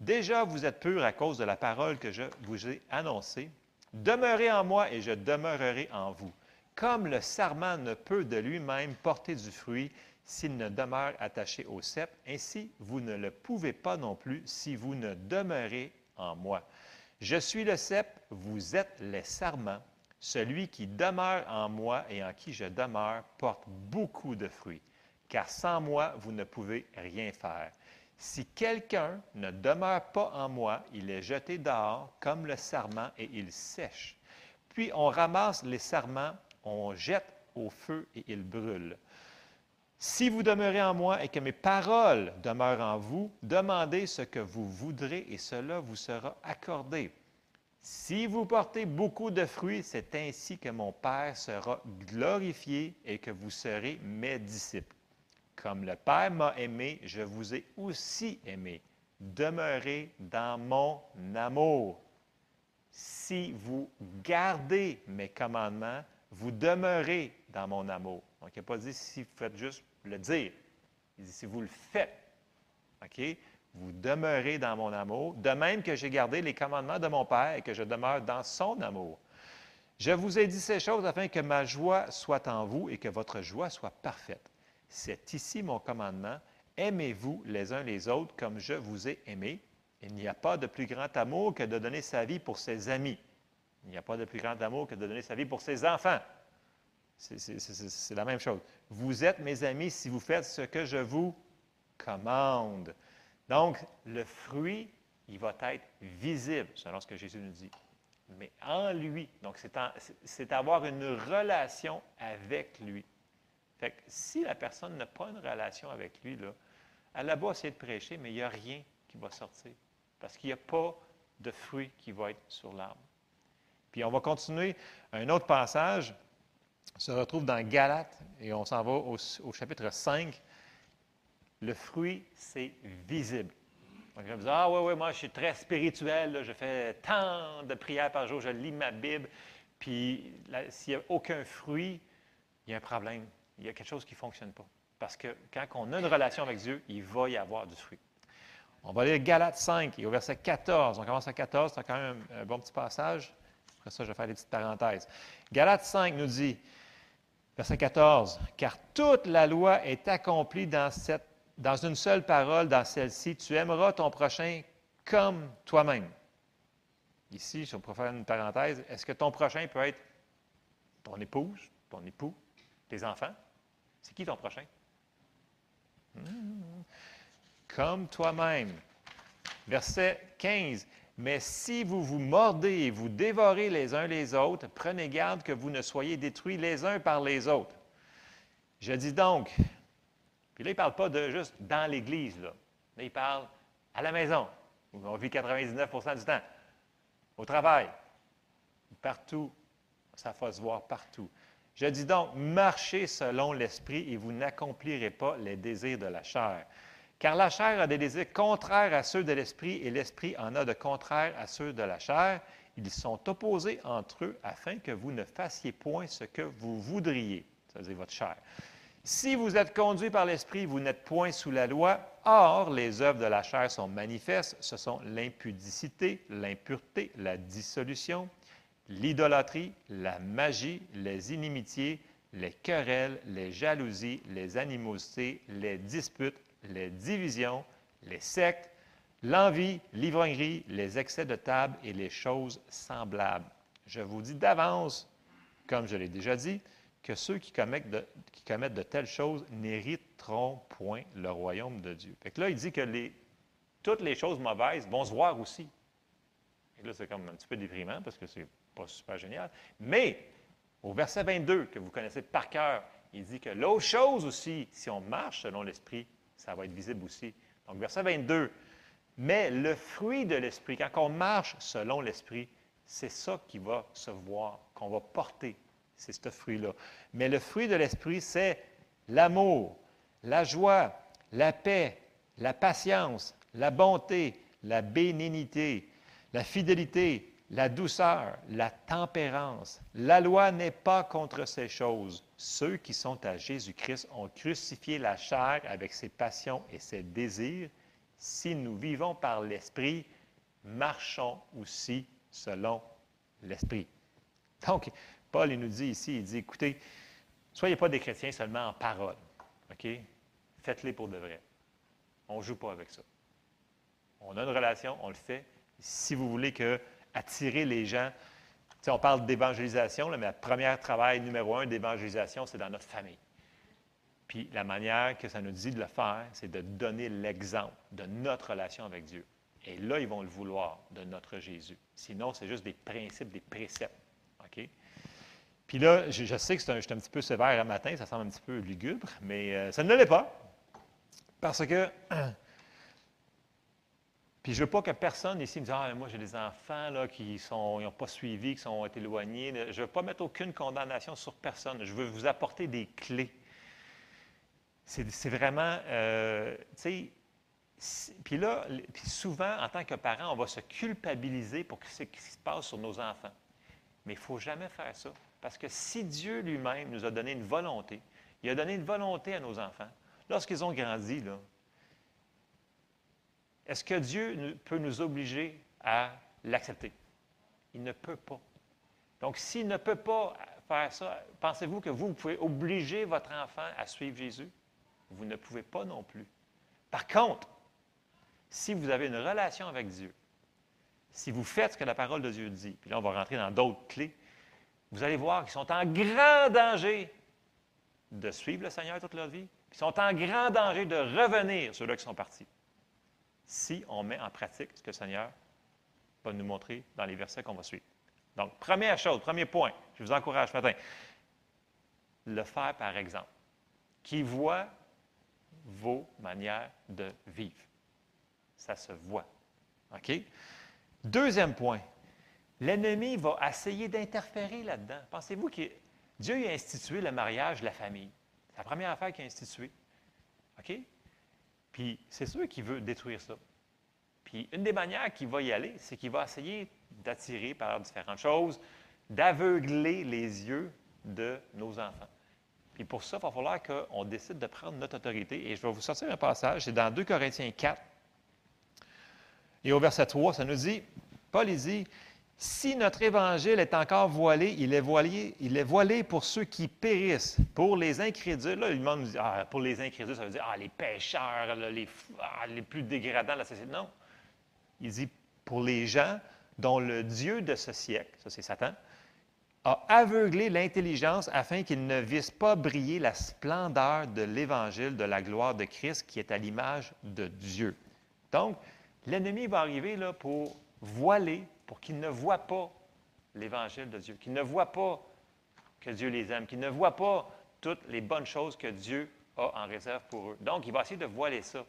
Déjà, vous êtes purs à cause de la parole que je vous ai annoncée. Demeurez en moi et je demeurerai en vous. Comme le sarment ne peut de lui-même porter du fruit s'il ne demeure attaché au cep, ainsi vous ne le pouvez pas non plus si vous ne demeurez en moi. Je suis le cep, vous êtes les sarments. Celui qui demeure en moi et en qui je demeure porte beaucoup de fruits, car sans moi, vous ne pouvez rien faire. Si quelqu'un ne demeure pas en moi, il est jeté dehors comme le sarment et il sèche. Puis on ramasse les sarments, on jette au feu et ils brûlent. Si vous demeurez en moi et que mes paroles demeurent en vous, demandez ce que vous voudrez et cela vous sera accordé. Si vous portez beaucoup de fruits, c'est ainsi que mon Père sera glorifié et que vous serez mes disciples. Comme le Père m'a aimé, je vous ai aussi aimé. Demeurez dans mon amour. Si vous gardez mes commandements, vous demeurez dans mon amour. Donc, il n'a pas dit si vous faites juste le dire. Il dit si vous le faites. OK? Vous demeurez dans mon amour, de même que j'ai gardé les commandements de mon Père et que je demeure dans son amour. Je vous ai dit ces choses afin que ma joie soit en vous et que votre joie soit parfaite. C'est ici mon commandement. Aimez-vous les uns les autres comme je vous ai aimé. Il n'y a pas de plus grand amour que de donner sa vie pour ses amis. Il n'y a pas de plus grand amour que de donner sa vie pour ses enfants. C'est- la même chose. Vous êtes mes amis si vous faites ce que je vous commande. Donc, le fruit, il va être visible, selon ce que Jésus nous dit. Mais en lui. Donc, c'est avoir une relation avec lui. Fait que si la personne n'a pas une relation avec lui, là, elle a beau essayer de prêcher, mais il n'y a rien qui va sortir. Parce qu'il n'y a pas de fruit qui va être sur l'arbre. Puis on va continuer un autre passage se retrouve dans Galates et on s'en va au, chapitre 5. Le fruit, c'est visible. Donc, je me dis, ah oui, oui, moi, je suis très spirituel, je fais tant de prières par jour, je lis ma Bible, puis s'il n'y a aucun fruit, il y a un problème. Il y a quelque chose qui ne fonctionne pas. Parce que quand on a une relation avec Dieu, il va y avoir du fruit. On va lire Galates 5 et au verset 14. On commence à 14, c'est quand même un, bon petit passage. Après ça, je vais faire des petites parenthèses. Galates 5 nous dit, verset 14, Car toute la loi est accomplie dans, cette, dans une seule parole, dans celle-ci, tu aimeras ton prochain comme toi-même. Ici, je vais faire une parenthèse, est-ce que ton prochain peut être ton épouse, ton époux, tes enfants? C'est qui ton prochain? Hmm. Comme toi-même. Verset 15. Mais si vous vous mordez et vous dévorez les uns les autres, prenez garde que vous ne soyez détruits les uns par les autres. Je dis donc, puis là, il ne parle pas de juste dans l'Église, là. Là, il parle à la maison, où on vit 99% du temps, au travail, partout. Ça va se voir partout. Je dis donc, marchez selon l'Esprit et vous n'accomplirez pas les désirs de la chair. Car la chair a des désirs contraires à ceux de l'Esprit et l'Esprit en a de contraires à ceux de la chair. Ils sont opposés entre eux afin que vous ne fassiez point ce que vous voudriez. ça veut dire votre chair. Si vous êtes conduit par l'Esprit, vous n'êtes point sous la loi. Or, les œuvres de la chair sont manifestes. Ce sont l'impudicité, l'impureté, la dissolution, l'idolâtrie, la magie, les inimitiés, les querelles, les jalousies, les animosités, les disputes, les divisions, les sectes, l'envie, l'ivrognerie, les excès de table et les choses semblables. Je vous dis d'avance, comme je l'ai déjà dit, que ceux qui commettent de, telles choses n'hériteront point le royaume de Dieu. Fait là, il dit que toutes les choses mauvaises vont se voir aussi. Et là, c'est comme un petit peu déprimant parce que c'est pas super génial. Mais au verset 22, que vous connaissez par cœur, il dit que l'autre chose aussi, si on marche selon l'Esprit, ça va être visible aussi. Donc, verset 22, mais le fruit de l'Esprit, quand on marche selon l'Esprit, c'est ça qui va se voir, qu'on va porter c'est ce fruit-là. Mais le fruit de l'esprit, c'est l'amour, la joie, la paix, la patience, la bonté, la bénignité, la fidélité, la douceur, la tempérance. La loi n'est pas contre ces choses. Ceux qui sont à Jésus-Christ ont crucifié la chair avec ses passions et ses désirs. Si nous vivons par l'Esprit, marchons aussi selon l'Esprit. Donc, Paul, il nous dit ici, il dit, écoutez, soyez pas des chrétiens seulement en parole, OK? Faites-les pour de vrai. On ne joue pas avec ça. On a une relation, on le fait. Si vous voulez que attirer les gens, on parle d'évangélisation, mais le premier travail numéro un d'évangélisation, c'est dans notre famille. Puis la manière que ça nous dit de le faire, c'est de donner l'exemple de notre relation avec Dieu. Et là, ils vont le vouloir de notre Jésus. Sinon, c'est juste des principes, des préceptes. OK? Puis là, je, sais que c'est un, un petit peu sévère un matin, ça semble un petit peu lugubre, mais euh, ça ne l'est pas. Parce que. Puis je veux pas que personne ici me dise Ah, moi j'ai des enfants là, qui n'ont pas suivi, qui sont éloignés. Je ne veux pas mettre aucune condamnation sur personne. Je veux vous apporter des clés. C'est vraiment. Euh, tu sais. Puis là, puis souvent, en tant que parent, on va se culpabiliser pour ce qui se passe sur nos enfants. Mais il ne faut jamais faire ça. Parce que si Dieu lui-même nous a donné une volonté, il a donné une volonté à nos enfants, lorsqu'ils ont grandi, là, est-ce que Dieu peut nous obliger à l'accepter? Il ne peut pas. Donc, s'il ne peut pas faire ça, pensez-vous que vous, pouvez obliger votre enfant à suivre Jésus? Vous ne pouvez pas non plus. Par contre, si vous avez une relation avec Dieu, si vous faites ce que la parole de Dieu dit, puis là, on va rentrer dans d'autres clés, vous allez voir qu'ils sont en grand danger de suivre le Seigneur toute leur vie. Ils sont en grand danger de revenir, ceux-là qui sont partis, si on met en pratique ce que le Seigneur va nous montrer dans les versets qu'on va suivre. Donc, première chose, premier point, je vous encourage ce matin, le faire par exemple, qui voit vos manières de vivre. Ça se voit. OK? Deuxième point, L'ennemi va essayer d'interférer là-dedans. Pensez-vous que Dieu a institué le mariage, la famille? C'est la première affaire qu'il a instituée. OK? Puis c'est sûr qu'il veut détruire ça. Puis une des manières qu'il va y aller, c'est qu'il va essayer d'attirer par différentes choses, d'aveugler les yeux de nos enfants. Puis pour ça, il va falloir qu'on décide de prendre notre autorité. Et je vais vous sortir un passage, c'est dans 2 Corinthiens 4. Et au verset 3, ça nous dit, Paul dit, si notre évangile est encore voilé, il est voilé, pour ceux qui périssent, pour les incrédules. Là, le monde dit, ah, pour les incrédules, ça veut dire, ah, les pécheurs, les, ah, les plus dégradants de la société. Non. Il dit, pour les gens dont le Dieu de ce siècle, ça c'est Satan, a aveuglé l'intelligence afin qu'ils ne vissent pas briller la splendeur de l'évangile de la gloire de Christ qui est à l'image de Dieu. Donc, l'ennemi va arriver là pour voiler qu'ils ne voient pas l'Évangile de Dieu, qu'ils ne voient pas que Dieu les aime, qu'ils ne voient pas toutes les bonnes choses que Dieu a en réserve pour eux. Donc, il va essayer de voiler ça.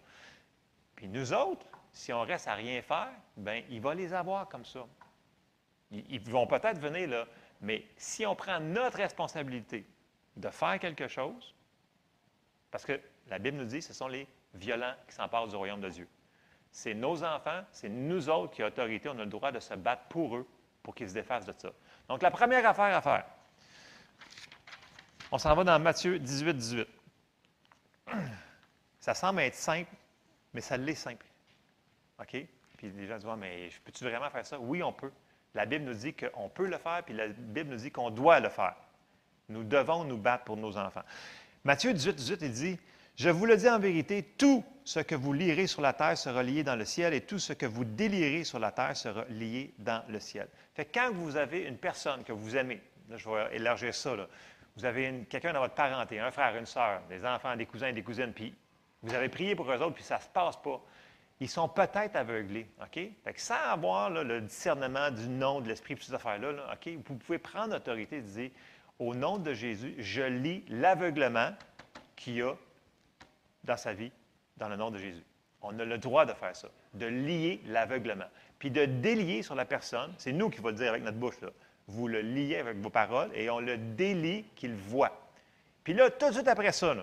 Puis nous autres, si on reste à rien faire, bien, il va les avoir comme ça. Ils, vont peut-être venir là, mais si on prend notre responsabilité de faire quelque chose, parce que la Bible nous dit que ce sont les violents qui s'emparent du royaume de Dieu. C'est nos enfants, c'est nous autres qui avons autorité, on a le droit de se battre pour eux, pour qu'ils se défassent de ça. Donc, la première affaire à faire, On s'en va dans Matthieu 18, 18. Ça semble être simple, mais ça l'est simple. OK? Puis les gens disent, mais peux-tu vraiment faire ça? Oui, on peut. La Bible nous dit qu'on peut le faire, puis la Bible nous dit qu'on doit le faire. Nous devons nous battre pour nos enfants. Matthieu 18, 18, il dit, Je vous le dis en vérité, tout ce que vous lirez sur la terre sera lié dans le ciel, et tout ce que vous délirez sur la terre sera lié dans le ciel. Fait que quand vous avez une personne que vous aimez, là, je vais élargir ça, là, vous avez quelqu'un dans votre parenté, un frère, une sœur, des enfants, des cousins, des cousines, puis vous avez prié pour eux autres, puis ça ne se passe pas. Ils sont peut-être aveuglés, OK? Fait que sans avoir le discernement du nom de l'Esprit, toutes ces affaires-là, OK? Vous pouvez prendre autorité et dire, au nom de Jésus, je lis l'aveuglement qu'il y a dans sa vie, dans le nom de Jésus. On a le droit de faire ça, de lier l'aveuglement. Puis de délier sur la personne, c'est nous qui va le dire avec notre bouche, là. Vous le liez avec vos paroles et on le délie qu'il voit. Puis là, tout de suite après ça,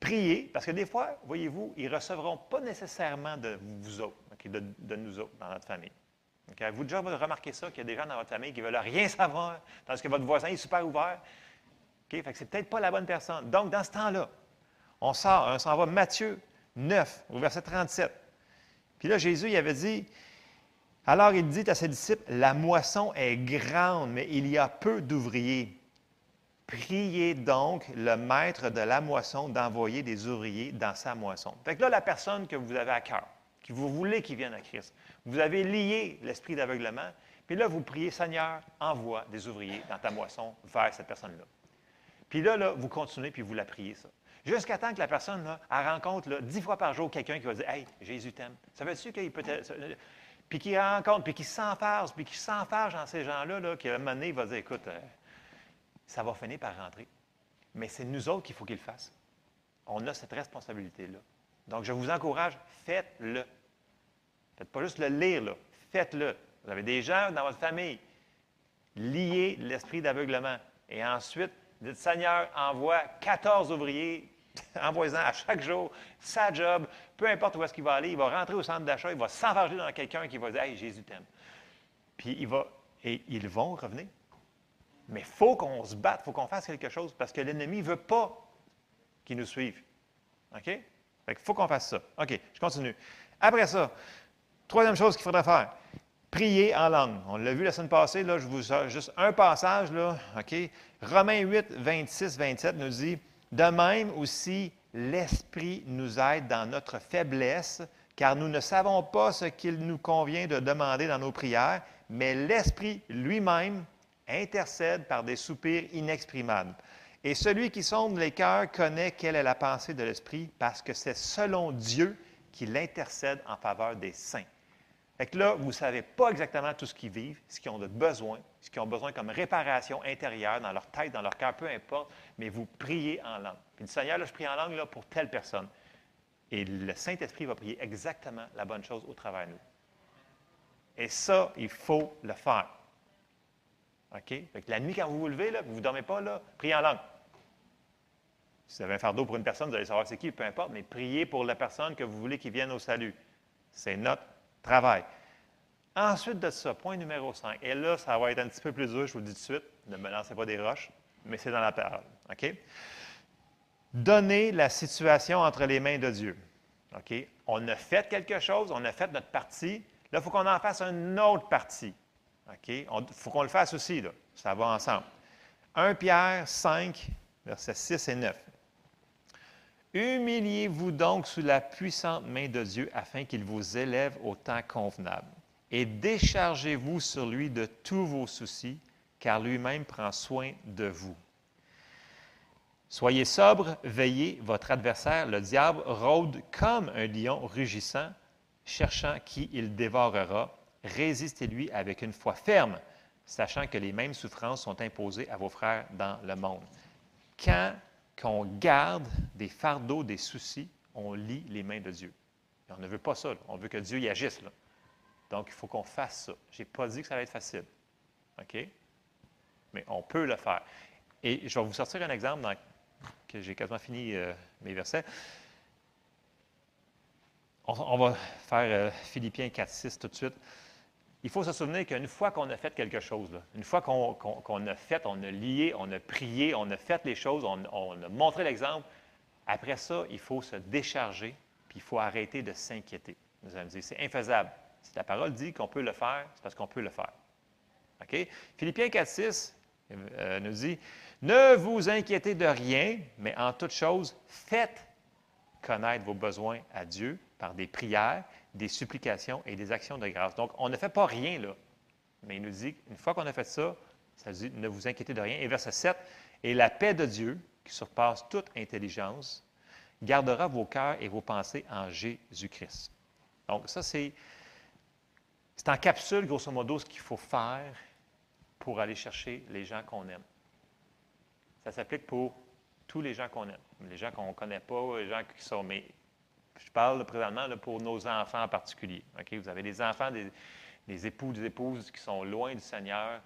priez, parce que des fois, voyez-vous, ils ne recevront pas nécessairement de vous autres, de, nous autres dans notre famille. Vous déjà remarqué ça, qu'il y a des gens dans votre famille qui ne veulent rien savoir, tandis que votre voisin est super ouvert? Okay? Fait que c'est peut-être pas la bonne personne. Donc, dans ce temps-là, on sort, on s'en va Matthieu 9, au verset 37. Puis là, Jésus, il avait dit, alors il dit à ses disciples, la moisson est grande, mais il y a peu d'ouvriers. Priez donc le maître de la moisson d'envoyer des ouvriers dans sa moisson. Fait que là, la personne que vous avez à cœur, que vous voulez qu'il vienne à Christ, vous avez lié l'esprit d'aveuglement, puis là, vous priez, Seigneur, envoie des ouvriers dans ta moisson vers cette personne-là. Puis là, là, vous continuez, puis vous la priez, ça. Jusqu'à temps que la personne, là, rencontre dix fois par jour quelqu'un qui va dire Hey, Jésus t'aime. Ça veut dire qu'il peut être puis qui rencontre, puis qui s'enfarge, puis qui s'enfarge dans ces gens-là, là, qu'à un moment donné, il va dire, écoute, euh, ça va finir par rentrer. Mais c'est nous autres qu'il faut qu'il le fasse. On a cette responsabilité-là. Donc, je vous encourage, faites-le. Faites pas juste le lire, là. Faites-le. Vous avez des gens dans votre famille. Liez l'esprit d'aveuglement. Et ensuite, dites, Seigneur, envoie 14 ouvriers envoyez à chaque jour sa job, peu importe où est-ce qu'il va aller, il va rentrer au centre d'achat, il va s'enfarger dans quelqu'un qui va dire Hey, Jésus t'aime. Puis il va, et ils vont revenir. Mais il faut qu'on se batte, il faut qu'on fasse quelque chose parce que l'ennemi ne veut pas qu'il nous suive. OK? il faut qu'on fasse ça. OK, je continue. Après ça, troisième chose qu'il faudrait faire, prier en langue. On l'a vu la semaine passée, là, je vous juste un passage, là, OK? Romains 8, 26, 27 nous dit de même aussi, l'Esprit nous aide dans notre faiblesse, car nous ne savons pas ce qu'il nous convient de demander dans nos prières, mais l'Esprit lui-même intercède par des soupirs inexprimables. Et celui qui sonde les cœurs connaît quelle est la pensée de l'Esprit, parce que c'est selon Dieu qu'il intercède en faveur des saints. Fait que là, vous ne savez pas exactement tout ce qu'ils vivent, ce qu'ils ont de besoin, ce qu'ils ont besoin comme réparation intérieure dans leur tête, dans leur cœur, peu importe, mais vous priez en langue. Puis Seigneur, là, je prie en langue là, pour telle personne. Et le Saint-Esprit va prier exactement la bonne chose au travers de nous. Et ça, il faut le faire. OK? Fait que la nuit, quand vous vous levez, là, vous ne dormez pas, là, priez en langue. Si vous avez un fardeau pour une personne, vous allez savoir c'est qui, peu importe, mais priez pour la personne que vous voulez qui vienne au salut. C'est notre travail. Ensuite de ça, point numéro 5. Et là, ça va être un petit peu plus dur, je vous le dis tout de suite. Ne me lancez pas des roches, mais c'est dans la parole. OK? Donner la situation entre les mains de Dieu. On a fait quelque chose, on a fait notre partie. Là, il faut qu'on en fasse une autre partie. Il faut qu'on le fasse aussi, là. Ça va ensemble. 1 Pierre 5, versets 6 et 9. Humiliez-vous donc sous la puissante main de Dieu afin qu'il vous élève au temps convenable. Et déchargez-vous sur lui de tous vos soucis, car lui-même prend soin de vous. Soyez sobre, veillez, votre adversaire, le diable, rôde comme un lion rugissant, cherchant qui il dévorera. Résistez-lui avec une foi ferme, sachant que les mêmes souffrances sont imposées à vos frères dans le monde. Quand qu'on garde des fardeaux, des soucis, on lit les mains de Dieu. on ne veut pas ça. On veut que Dieu y agisse. Donc, il faut qu'on fasse ça. Je n'ai pas dit que ça va être facile. OK? Mais on peut le faire. Et je vais vous sortir un exemple que j'ai quasiment fini euh, mes versets. On, va faire euh, Philippiens 4, 6 tout de suite. Il faut se souvenir qu'une fois qu'on a fait quelque chose, une fois qu'on a fait, on a lié, on a prié, on a fait les choses, on, a montré l'exemple, après ça, il faut se décharger, puis il faut arrêter de s'inquiéter. Vous allez me dire, c'est infaisable. Si la parole dit qu'on peut le faire, c'est parce qu'on peut le faire. OK? Philippiens 4, 6 euh, nous dit Ne vous inquiétez de rien, mais en toute chose, faites connaître vos besoins à Dieu par des prières, des supplications et des actions de grâce. Donc, on ne fait pas rien là. Mais il nous dit qu'une fois qu'on a fait ça, ça dit ne vous inquiétez de rien. Et verset 7 Et la paix de Dieu, qui surpasse toute intelligence, gardera vos cœurs et vos pensées en Jésus-Christ. Donc, ça, c'est. C'est en capsule, grosso modo, ce qu'il faut faire pour aller chercher les gens qu'on aime. Ça s'applique pour tous les gens qu'on aime. Les gens qu'on ne connaît pas, les gens qui sont. Mais je parle présentement pour nos enfants en particulier. Vous avez des enfants, des, époux, des épouses qui sont loin du Seigneur.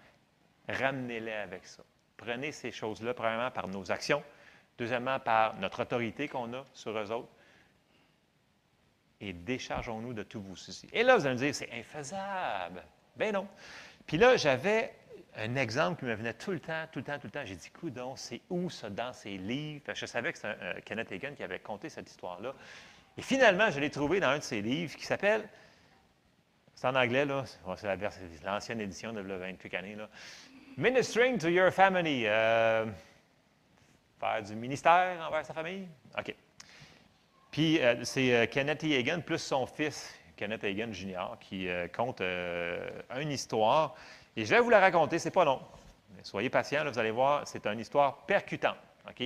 Ramenez-les avec ça. Prenez ces choses-là, premièrement, par nos actions. Deuxièmement, par notre autorité qu'on a sur eux autres. Et déchargeons-nous de tous vos soucis. Et là, vous allez me dire, c'est infaisable. Ben non. Puis là, j'avais un exemple qui me venait tout le temps, tout le temps, tout le temps. J'ai dit, coudon, c'est où ça dans ces livres? Je savais que euh, Kenneth Hagin qui avait conté cette histoire-là. Et finalement, je l'ai trouvé dans un de ses livres qui s'appelle, c'est en anglais, là, c'est l'ancienne édition de 28 années. Ministering to your family. euh, faire du ministère envers sa famille. OK. Puis euh, c'est euh, Kenneth. Hagin plus son fils, Kenneth Hagin Jr., qui euh, une histoire. Et je vais vous la raconter, c'est pas long. Soyez patients, là, vous allez voir, c'est une histoire percutante.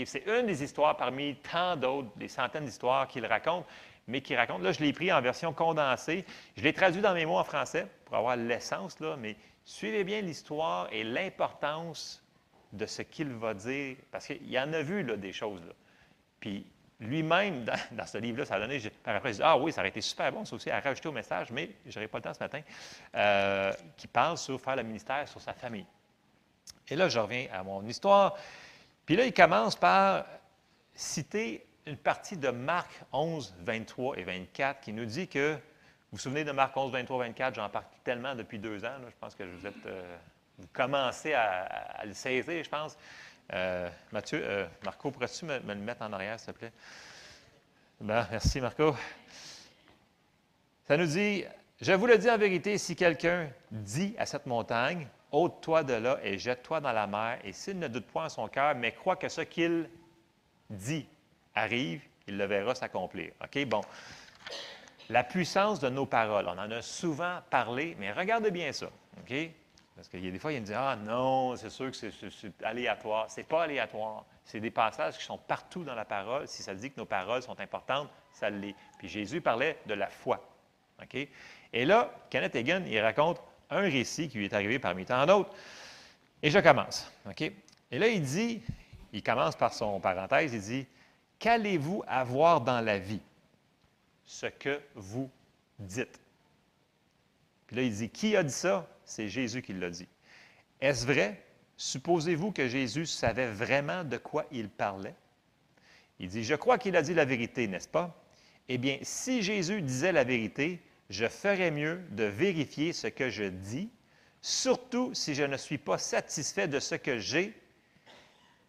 C'est une des histoires parmi tant d'autres, des centaines d'histoires qu'il raconte, mais qu'il raconte. Là, je l'ai pris en version condensée. Je l'ai traduit dans mes mots en français pour avoir l'essence, là, mais suivez bien l'histoire et l'importance de ce qu'il va dire, parce qu'il en a vu des choses. Là. Puis lui-même, dans, ce livre-là, ça a donné, par après, je ah oui, ça aurait été super bon, ça aussi, à rajouter au message, mais je n'aurai pas le temps ce matin, euh, qui parle sur faire le ministère sur sa famille. Et là, je reviens à mon histoire. Puis là, il commence par citer une partie de Marc 11, 23 et 24 qui nous dit que, vous vous souvenez de Marc 11, 23, 24, j'en parle tellement depuis deux ans, je pense que vous euh, commencez à, le saisir, je pense. Euh, Mathieu, euh, Marco, pourrais-tu me, me le mettre en arrière, s'il te plaît? Bon, merci, Marco. Ça nous dit, je vous le dis en vérité, si quelqu'un dit à cette montagne, ôte-toi de là et jette-toi dans la mer, et s'il ne doute point en son cœur, mais croit que ce qu'il dit arrive, il le verra s'accomplir. OK? Bon. La puissance de nos paroles, on en a souvent parlé, mais regardez bien ça. OK? Parce qu'il y a des fois, il me dit Ah non, c'est sûr que c'est- c'est c'est aléatoire. Ce n'est pas aléatoire. C'est des passages qui sont partout dans la parole. Si ça dit que nos paroles sont importantes, ça l'est. Puis Jésus parlait de la foi. OK? Et là, Kenneth Hagin, il raconte un récit qui lui est arrivé parmi tant d'autres. Et je commence. Et là, il dit, il commence par son parenthèse, il dit Qu'allez-vous avoir dans la vie? Ce que vous dites. Puis là, il dit Qui a dit ça C'est Jésus qui l'a dit. Est-ce vrai? Supposez-vous que Jésus savait vraiment de quoi il parlait Il dit Je crois qu'il a dit la vérité, n'est-ce pas Eh bien, si Jésus disait la vérité, je ferais mieux de vérifier ce que je dis, surtout si je ne suis pas satisfait de ce que j'ai.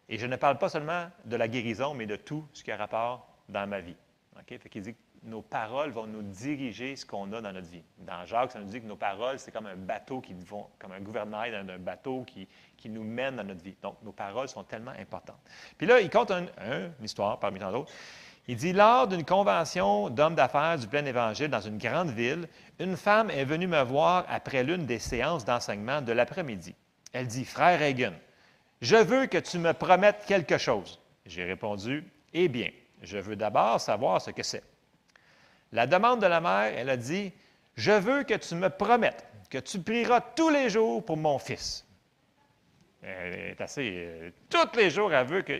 Et je ne parle pas seulement de la guérison, mais de tout ce qui a rapport dans ma vie. OK? Fait qu'il dit que nos paroles vont nous diriger ce qu'on a dans notre vie. Dans Jacques, ça nous dit que nos paroles, c'est comme un bateau qui vont, comme un gouvernail d'un bateau qui, qui nous mène dans notre vie. Donc, nos paroles sont tellement importantes. Puis là, il compte un- une histoire parmi tant d'autres. Il dit Lors d'une convention d'hommes d'affaires du plein évangile dans une grande ville, une femme est venue me voir après l'une des séances d'enseignement de l'après-midi. Elle dit Frère Hagen, je veux que tu me promettes quelque chose. J'ai répondu Eh bien, je veux d'abord savoir ce que c'est. La demande de la mère, elle a dit Je veux que tu me promettes que tu prieras tous les jours pour mon fils. Elle est assez. euh, tous les jours, elle veut que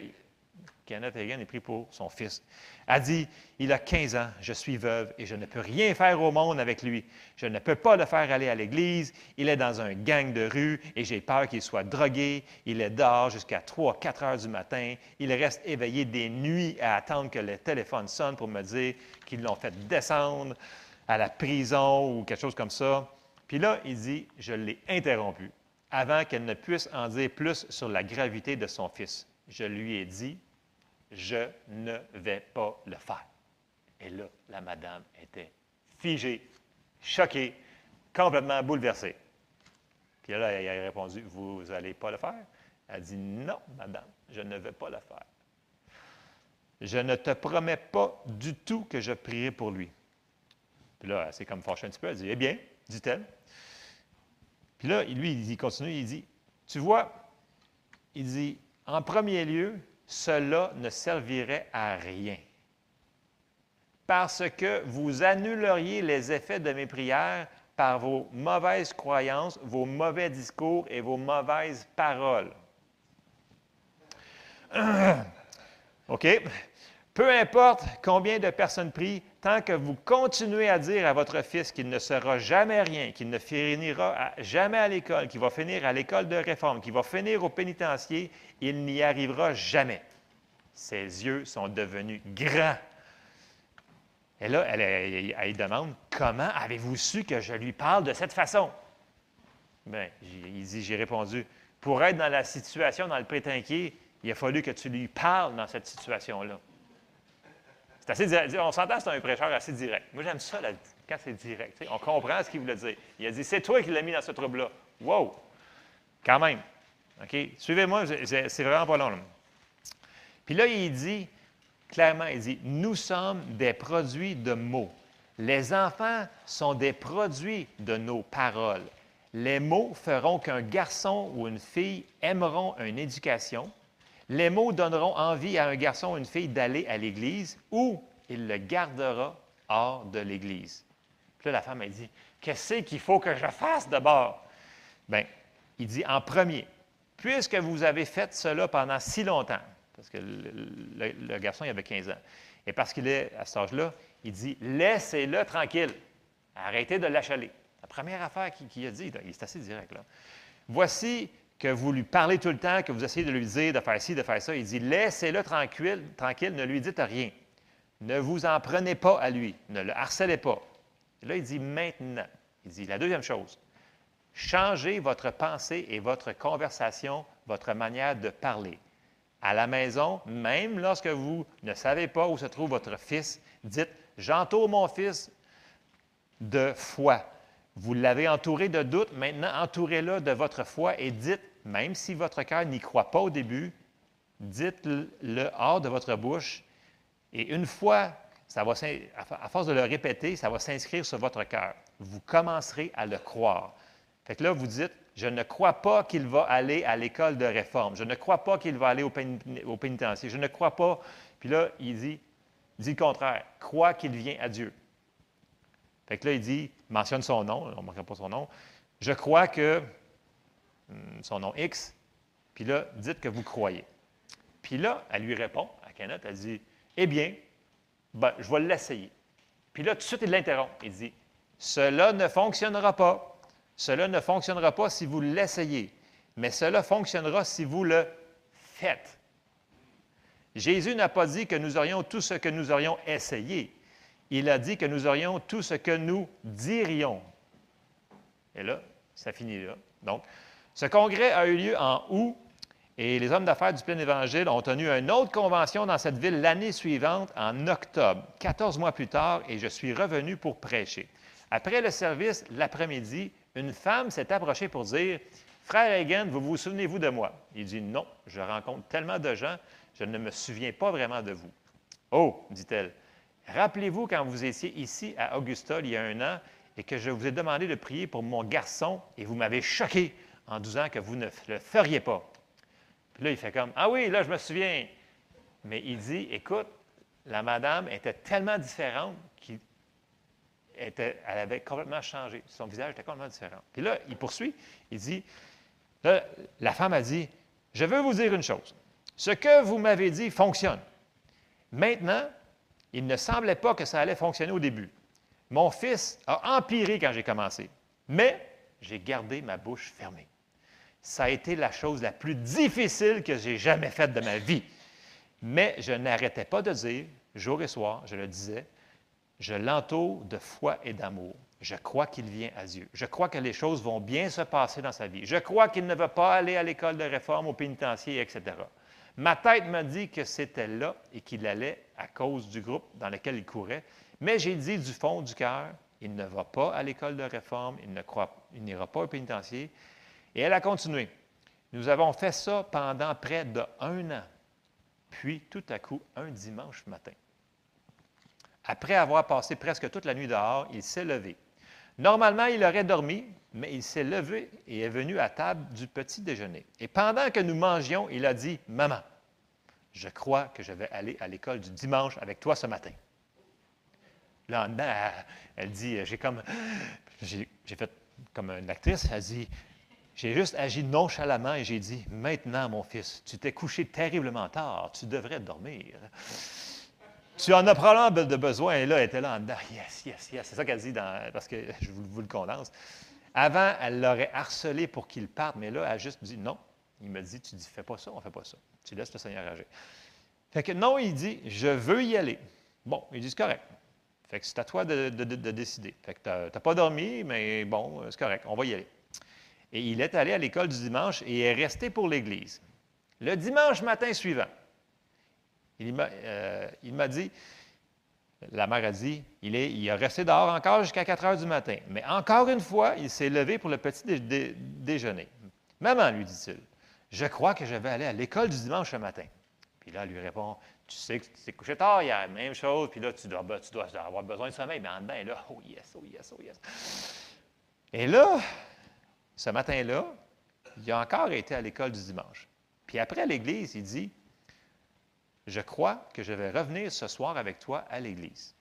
Kenneth Hagan ait pris pour son fils. Elle dit Il a 15 ans, je suis veuve et je ne peux rien faire au monde avec lui. Je ne peux pas le faire aller à l'église. Il est dans un gang de rue et j'ai peur qu'il soit drogué. Il est dehors jusqu'à 3, 4 heures du matin. Il reste éveillé des nuits à attendre que le téléphone sonne pour me dire qu'ils l'ont fait descendre à la prison ou quelque chose comme ça. Puis là, il dit, je l'ai interrompu avant qu'elle ne puisse en dire plus sur la gravité de son fils. Je lui ai dit, je ne vais pas le faire. Et là, la madame était figée, choquée, complètement bouleversée. Puis là, elle a répondu, vous n'allez pas le faire? Elle dit, non, madame, je ne vais pas le faire. Je ne te promets pas du tout que je prierai pour lui. Puis là, c'est comme fâchée un petit peu. Elle dit, eh bien, dit-elle. Puis là, lui, il continue, il dit, tu vois, il dit, en premier lieu, cela ne servirait à rien. Parce que vous annuleriez les effets de mes prières par vos mauvaises croyances, vos mauvais discours et vos mauvaises paroles. OK? Peu importe combien de personnes prient, tant que vous continuez à dire à votre fils qu'il ne sera jamais rien, qu'il ne finira jamais à l'école, qu'il va finir à l'école de réforme, qu'il va finir au pénitencier, il n'y arrivera jamais. Ses yeux sont devenus grands. Et là, elle, demande Comment avez-vous su que je lui parle de cette façon? Bien, il dit J'ai répondu Pour être dans la situation, dans le prétinquier, il a fallu que tu lui parles dans cette situation-là. C'est assez direct. On s'entend, c'est un prêcheur assez direct. Moi, j'aime ça quand c'est direct. on comprend ce qu'il voulait dire. Il a dit C'est toi qui l'as mis dans ce trouble-là. Wow! Quand même. OK? Suivez-moi, c'est vraiment pas long. Puis là, il dit, clairement, il dit Nous sommes des produits de mots. Les enfants sont des produits de nos paroles. Les mots feront qu'un garçon ou une fille aimeront une éducation les mots donneront envie à un garçon ou une fille d'aller à l'Église ou il le gardera hors de l'Église. Puis là, la femme, a dit Qu'est-ce qu'il faut que je fasse d'abord Bien, il dit en premier, puisque vous avez fait cela pendant si longtemps, parce que le, garçon, il avait 15 ans, et parce qu'il est à cet âge-là, il dit Laissez-le tranquille, arrêtez de l'achaler. La première affaire qu'il a dit, il est assez direct. Voici que vous lui parlez tout le temps, que vous essayez de lui dire de faire ci, de faire ça. Il dit Laissez-le tranquille, tranquille, ne lui dites rien. Ne vous en prenez pas à lui, ne le harcelez pas. Là, il dit Maintenant. Il dit la deuxième chose changez votre pensée et votre conversation, votre manière de parler. À la maison, même lorsque vous ne savez pas où se trouve votre fils, dites J'entoure mon fils de foi. Vous l'avez entouré de doute, maintenant entourez-le de votre foi et dites, même si votre cœur n'y croit pas au début, dites-le hors de votre bouche. Et une fois, ça va, à force de le répéter, ça va s'inscrire sur votre cœur. Vous commencerez à le croire. Fait que là, vous dites, je ne crois pas qu'il va aller à l'école de réforme. Je ne crois pas qu'il va aller au, pénitencier. Je ne crois pas. Puis là, il dit, dit le contraire. Crois qu'il vient à Dieu. Fait que là, il dit, mentionne son nom, on ne marquera pas son nom. Je crois que hmm, son nom X, puis là, dites que vous croyez. Puis là, elle lui répond, à Kenneth, elle dit, eh bien, ben, je vais l'essayer. Puis là, tout de suite, il l'interrompt. Il dit, cela ne fonctionnera pas. Cela ne fonctionnera pas si vous l'essayez, mais cela fonctionnera si vous le faites. Jésus n'a pas dit que nous aurions tout ce que nous aurions essayé il a dit que nous aurions tout ce que nous dirions. Et là, ça finit là. Donc, ce congrès a eu lieu en août et les hommes d'affaires du plein évangile ont tenu une autre convention dans cette ville l'année suivante, en octobre, 14 mois plus tard, et je suis revenu pour prêcher. Après le service, l'après-midi, une femme s'est approchée pour dire Frère Hagen, vous vous souvenez-vous de moi Il dit Non, je rencontre tellement de gens, je ne me souviens pas vraiment de vous. Oh, dit-elle, Rappelez-vous quand vous étiez ici à Augusta il y a un an et que je vous ai demandé de prier pour mon garçon et vous m'avez choqué en disant que vous ne le feriez pas. Puis là, il fait comme Ah oui, là, je me souviens. Mais il dit Écoute, la madame était tellement différente qu'elle avait complètement changé. Son visage était complètement différent. Puis là, il poursuit. Il dit La femme a dit Je veux vous dire une chose. Ce que vous m'avez dit fonctionne. Maintenant, il ne semblait pas que ça allait fonctionner au début. Mon fils a empiré quand j'ai commencé, mais j'ai gardé ma bouche fermée. Ça a été la chose la plus difficile que j'ai jamais faite de ma vie. Mais je n'arrêtais pas de dire, jour et soir, je le disais, je l'entoure de foi et d'amour. je crois qu'il vient à Dieu. Je crois que les choses vont bien se passer dans sa vie. Je crois qu'il ne va pas aller à l'école de réforme, au pénitencier, etc. Ma tête me dit que c'était là et qu'il allait à cause du groupe dans lequel il courait. Mais j'ai dit du fond du cœur, il ne va pas à l'école de réforme, il n'ira pas au pénitencier. Et elle a continué. Nous avons fait ça pendant près d'un an. Puis, tout à coup, un dimanche matin, après avoir passé presque toute la nuit dehors, il s'est levé. Normalement, il aurait dormi, mais il s'est levé et est venu à table du petit déjeuner. Et pendant que nous mangions, il a dit Maman, je crois que je vais aller à l'école du dimanche avec toi ce matin. Là, elle dit J'ai comme. J'ai fait comme une actrice, elle dit J'ai juste agi nonchalamment et j'ai dit Maintenant, mon fils, tu t'es couché terriblement tard, tu devrais dormir. Tu en as probablement de besoin. Et là, elle était là en dedans. Yes, yes, yes. C'est ça qu'elle dit, parce que je vous, le condense. Avant, elle l'aurait harcelé pour qu'il parte, mais là, elle a juste dit non. Il me dit Tu dis, fais pas ça, on fait pas ça. Tu laisses le Seigneur agir. Fait que non, il dit Je veux y aller. Bon, il dit C'est correct. Fait que c'est à toi de, décider. Fait que tu n'as pas dormi, mais bon, c'est correct, on va y aller. Et il est allé à l'école du dimanche et est resté pour l'Église. Le dimanche matin suivant, euh, il m'a dit, la mère a dit, il, est, il a resté dehors encore jusqu'à 4 heures du matin. Mais encore une fois, il s'est levé pour le petit déjeuner. Maman, lui dit-il, je crois que je vais aller à l'école du dimanche ce matin. Puis là, elle lui répond, tu sais que tu t'es couché tard hier, même chose, puis là, tu dois, tu dois avoir besoin de sommeil. Mais en dedans, là, oh yes, oh yes, oh yes. Et là, ce matin-là, il a encore été à l'école du dimanche. Puis après, à l'église, il dit, je crois que je vais revenir ce soir avec toi à l'Église.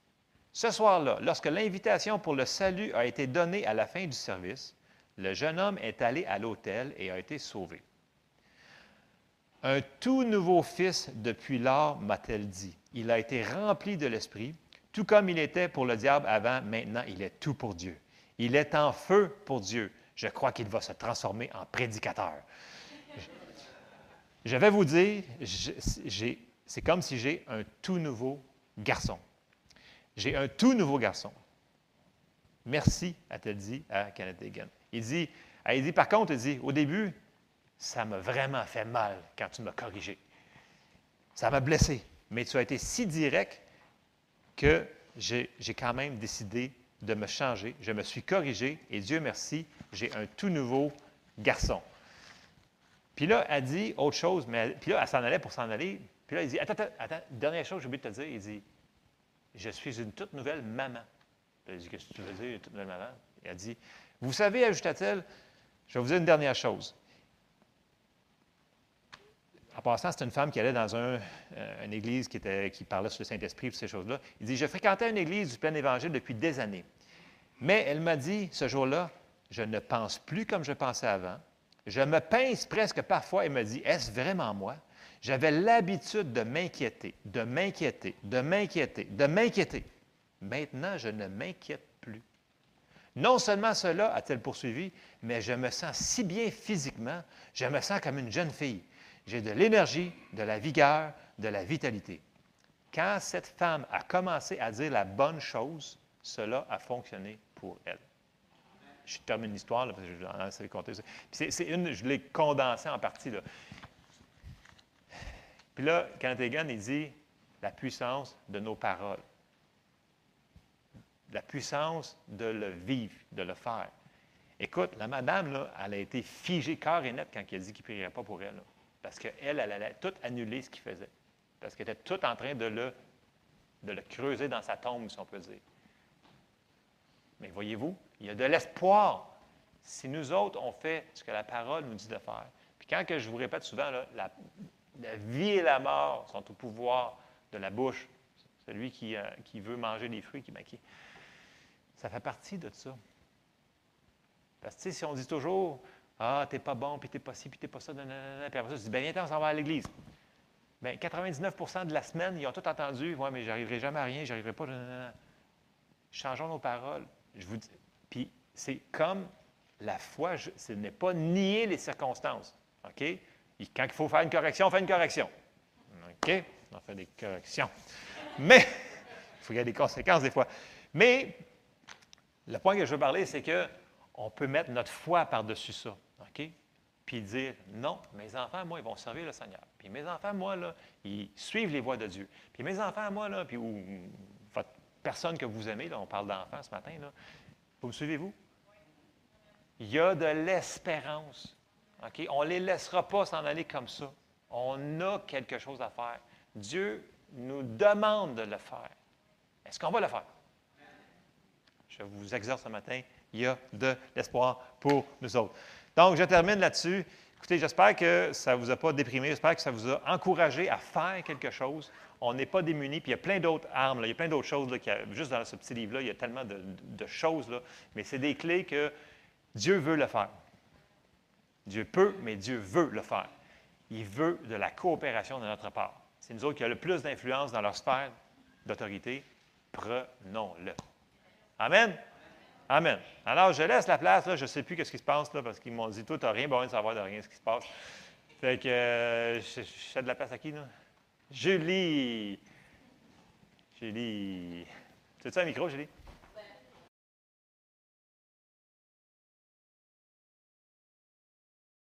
Ce soir-là, lorsque l'invitation pour le salut a été donnée à la fin du service, le jeune homme est allé à l'autel et a été sauvé. Un tout nouveau fils depuis lors, m'a-t-elle dit. Il a été rempli de l'Esprit, tout comme il était pour le diable avant, maintenant il est tout pour Dieu. Il est en feu pour Dieu. Je crois qu'il va se transformer en prédicateur. Je vais vous dire, c'est comme si j'ai un tout nouveau garçon. J'ai un tout nouveau garçon. Merci, a-t-elle dit à Kenneth Hagan. Il dit, dit, par contre, il dit, au début, ça m'a vraiment fait mal quand tu m'as corrigé. Ça m'a blessé. Mais tu as été si direct que j'ai quand même décidé de me changer. Je me suis corrigé et Dieu merci, j'ai un tout nouveau garçon. Puis là, elle dit autre chose, mais puis là, elle s'en allait pour s'en aller. Puis là, il dit Attends, attends, attends, dernière chose, j'ai oublié de te dire. Il dit Je suis une toute nouvelle maman. Il dit Qu'est-ce que tu veux dire, une toute nouvelle maman? A dit Vous savez, ajouta-t-elle, je vais vous dire une dernière chose. En passant, c'est une femme qui allait dans un, euh, une église qui, parlait sur le Saint-Esprit et ces choses-là. Il dit Je fréquentais une église du plein évangile depuis des années. Mais elle m'a dit ce jour-là Je ne pense plus comme je pensais avant. Je me pince presque parfois et me dit Est-ce vraiment moi? J'avais l'habitude de m'inquiéter, de m'inquiéter, de m'inquiéter, de m'inquiéter. Maintenant, je ne m'inquiète plus. Non seulement cela a-t-elle poursuivi, mais je me sens si bien physiquement, je me sens comme une jeune fille. J'ai de l'énergie, de la vigueur, de la vitalité. Quand cette femme a commencé à dire la bonne chose, cela a fonctionné pour elle. Je termine l'histoire, parce que je vais compter. C'est une, je l'ai condensé en partie. Là. Puis là, Kenneth il dit la puissance de nos paroles. La puissance de le vivre, de le faire. Écoute, la madame, elle a été figée corps et net quand il a dit qu'il ne prierait pas pour elle. Parce qu'elle, elle allait tout annuler ce qu'il faisait. Parce qu'elle était tout en train de le, creuser dans sa tombe, si on peut dire. Mais voyez-vous, il y a de l'espoir si nous autres, on fait ce que la parole nous dit de faire. Puis quand que je vous répète souvent, la, vie et la mort sont au pouvoir de la bouche. Celui qui, euh, qui veut manger des fruits, qui, qui, ça fait partie de ça. Parce que si on dit toujours Ah, t'es pas bon, puis t'es pas ci, puis t'es pas ça, puis après ça, tu dis Ben, viens, on s'en va à l'église. Bien, 99% de la semaine, ils ont tout entendu Ouais, mais j'arriverai jamais à rien, j'arriverai pas. Changeons nos paroles. Je vous dis. Puis c'est comme la foi, ce n'est pas nier les circonstances. OK? quand il faut faire une correction, on fait une correction. OK? On fait des corrections. Mais, il faut y ait des conséquences des fois. Mais, le point que je veux parler, c'est que on peut mettre notre foi par-dessus ça. OK? Puis dire non, mes enfants, moi, ils vont servir le Seigneur. Puis mes enfants, moi, là, ils suivent les voies de Dieu. Puis mes enfants, moi, là, puis ou, votre personne que vous aimez, là, on parle d'enfants ce matin, vous me suivez-vous? Il y a de l'espérance. On ne les laissera pas s'en aller comme ça. On a quelque chose à faire. Dieu nous demande de le faire. Est-ce qu'on va le faire? Je vous exhorte ce matin, il y a de l'espoir pour nous autres. Donc, je termine là-dessus. Écoutez, j'espère que ça ne vous a pas déprimé, j'espère que ça vous a encouragé à faire quelque chose. On n'est pas démunis, puis il y a plein d'autres armes, il y a plein d'autres choses, là, juste dans ce petit livre-là, il y a tellement de, choses, là, mais c'est des clés que Dieu veut le faire. Dieu peut, mais Dieu veut le faire. Il veut de la coopération de notre part. C'est nous autres qui avons le plus d'influence dans leur sphère d'autorité. Prenons-le. Amen. Amen. Alors, je laisse la place, là, je ne sais plus ce qui se passe, là, parce qu'ils m'ont dit, toi, tu n'as rien besoin de savoir de rien ce qui se passe. Fait que, euh, je, je de la place à qui, là? Julie. Julie. C'est ça un micro, Julie?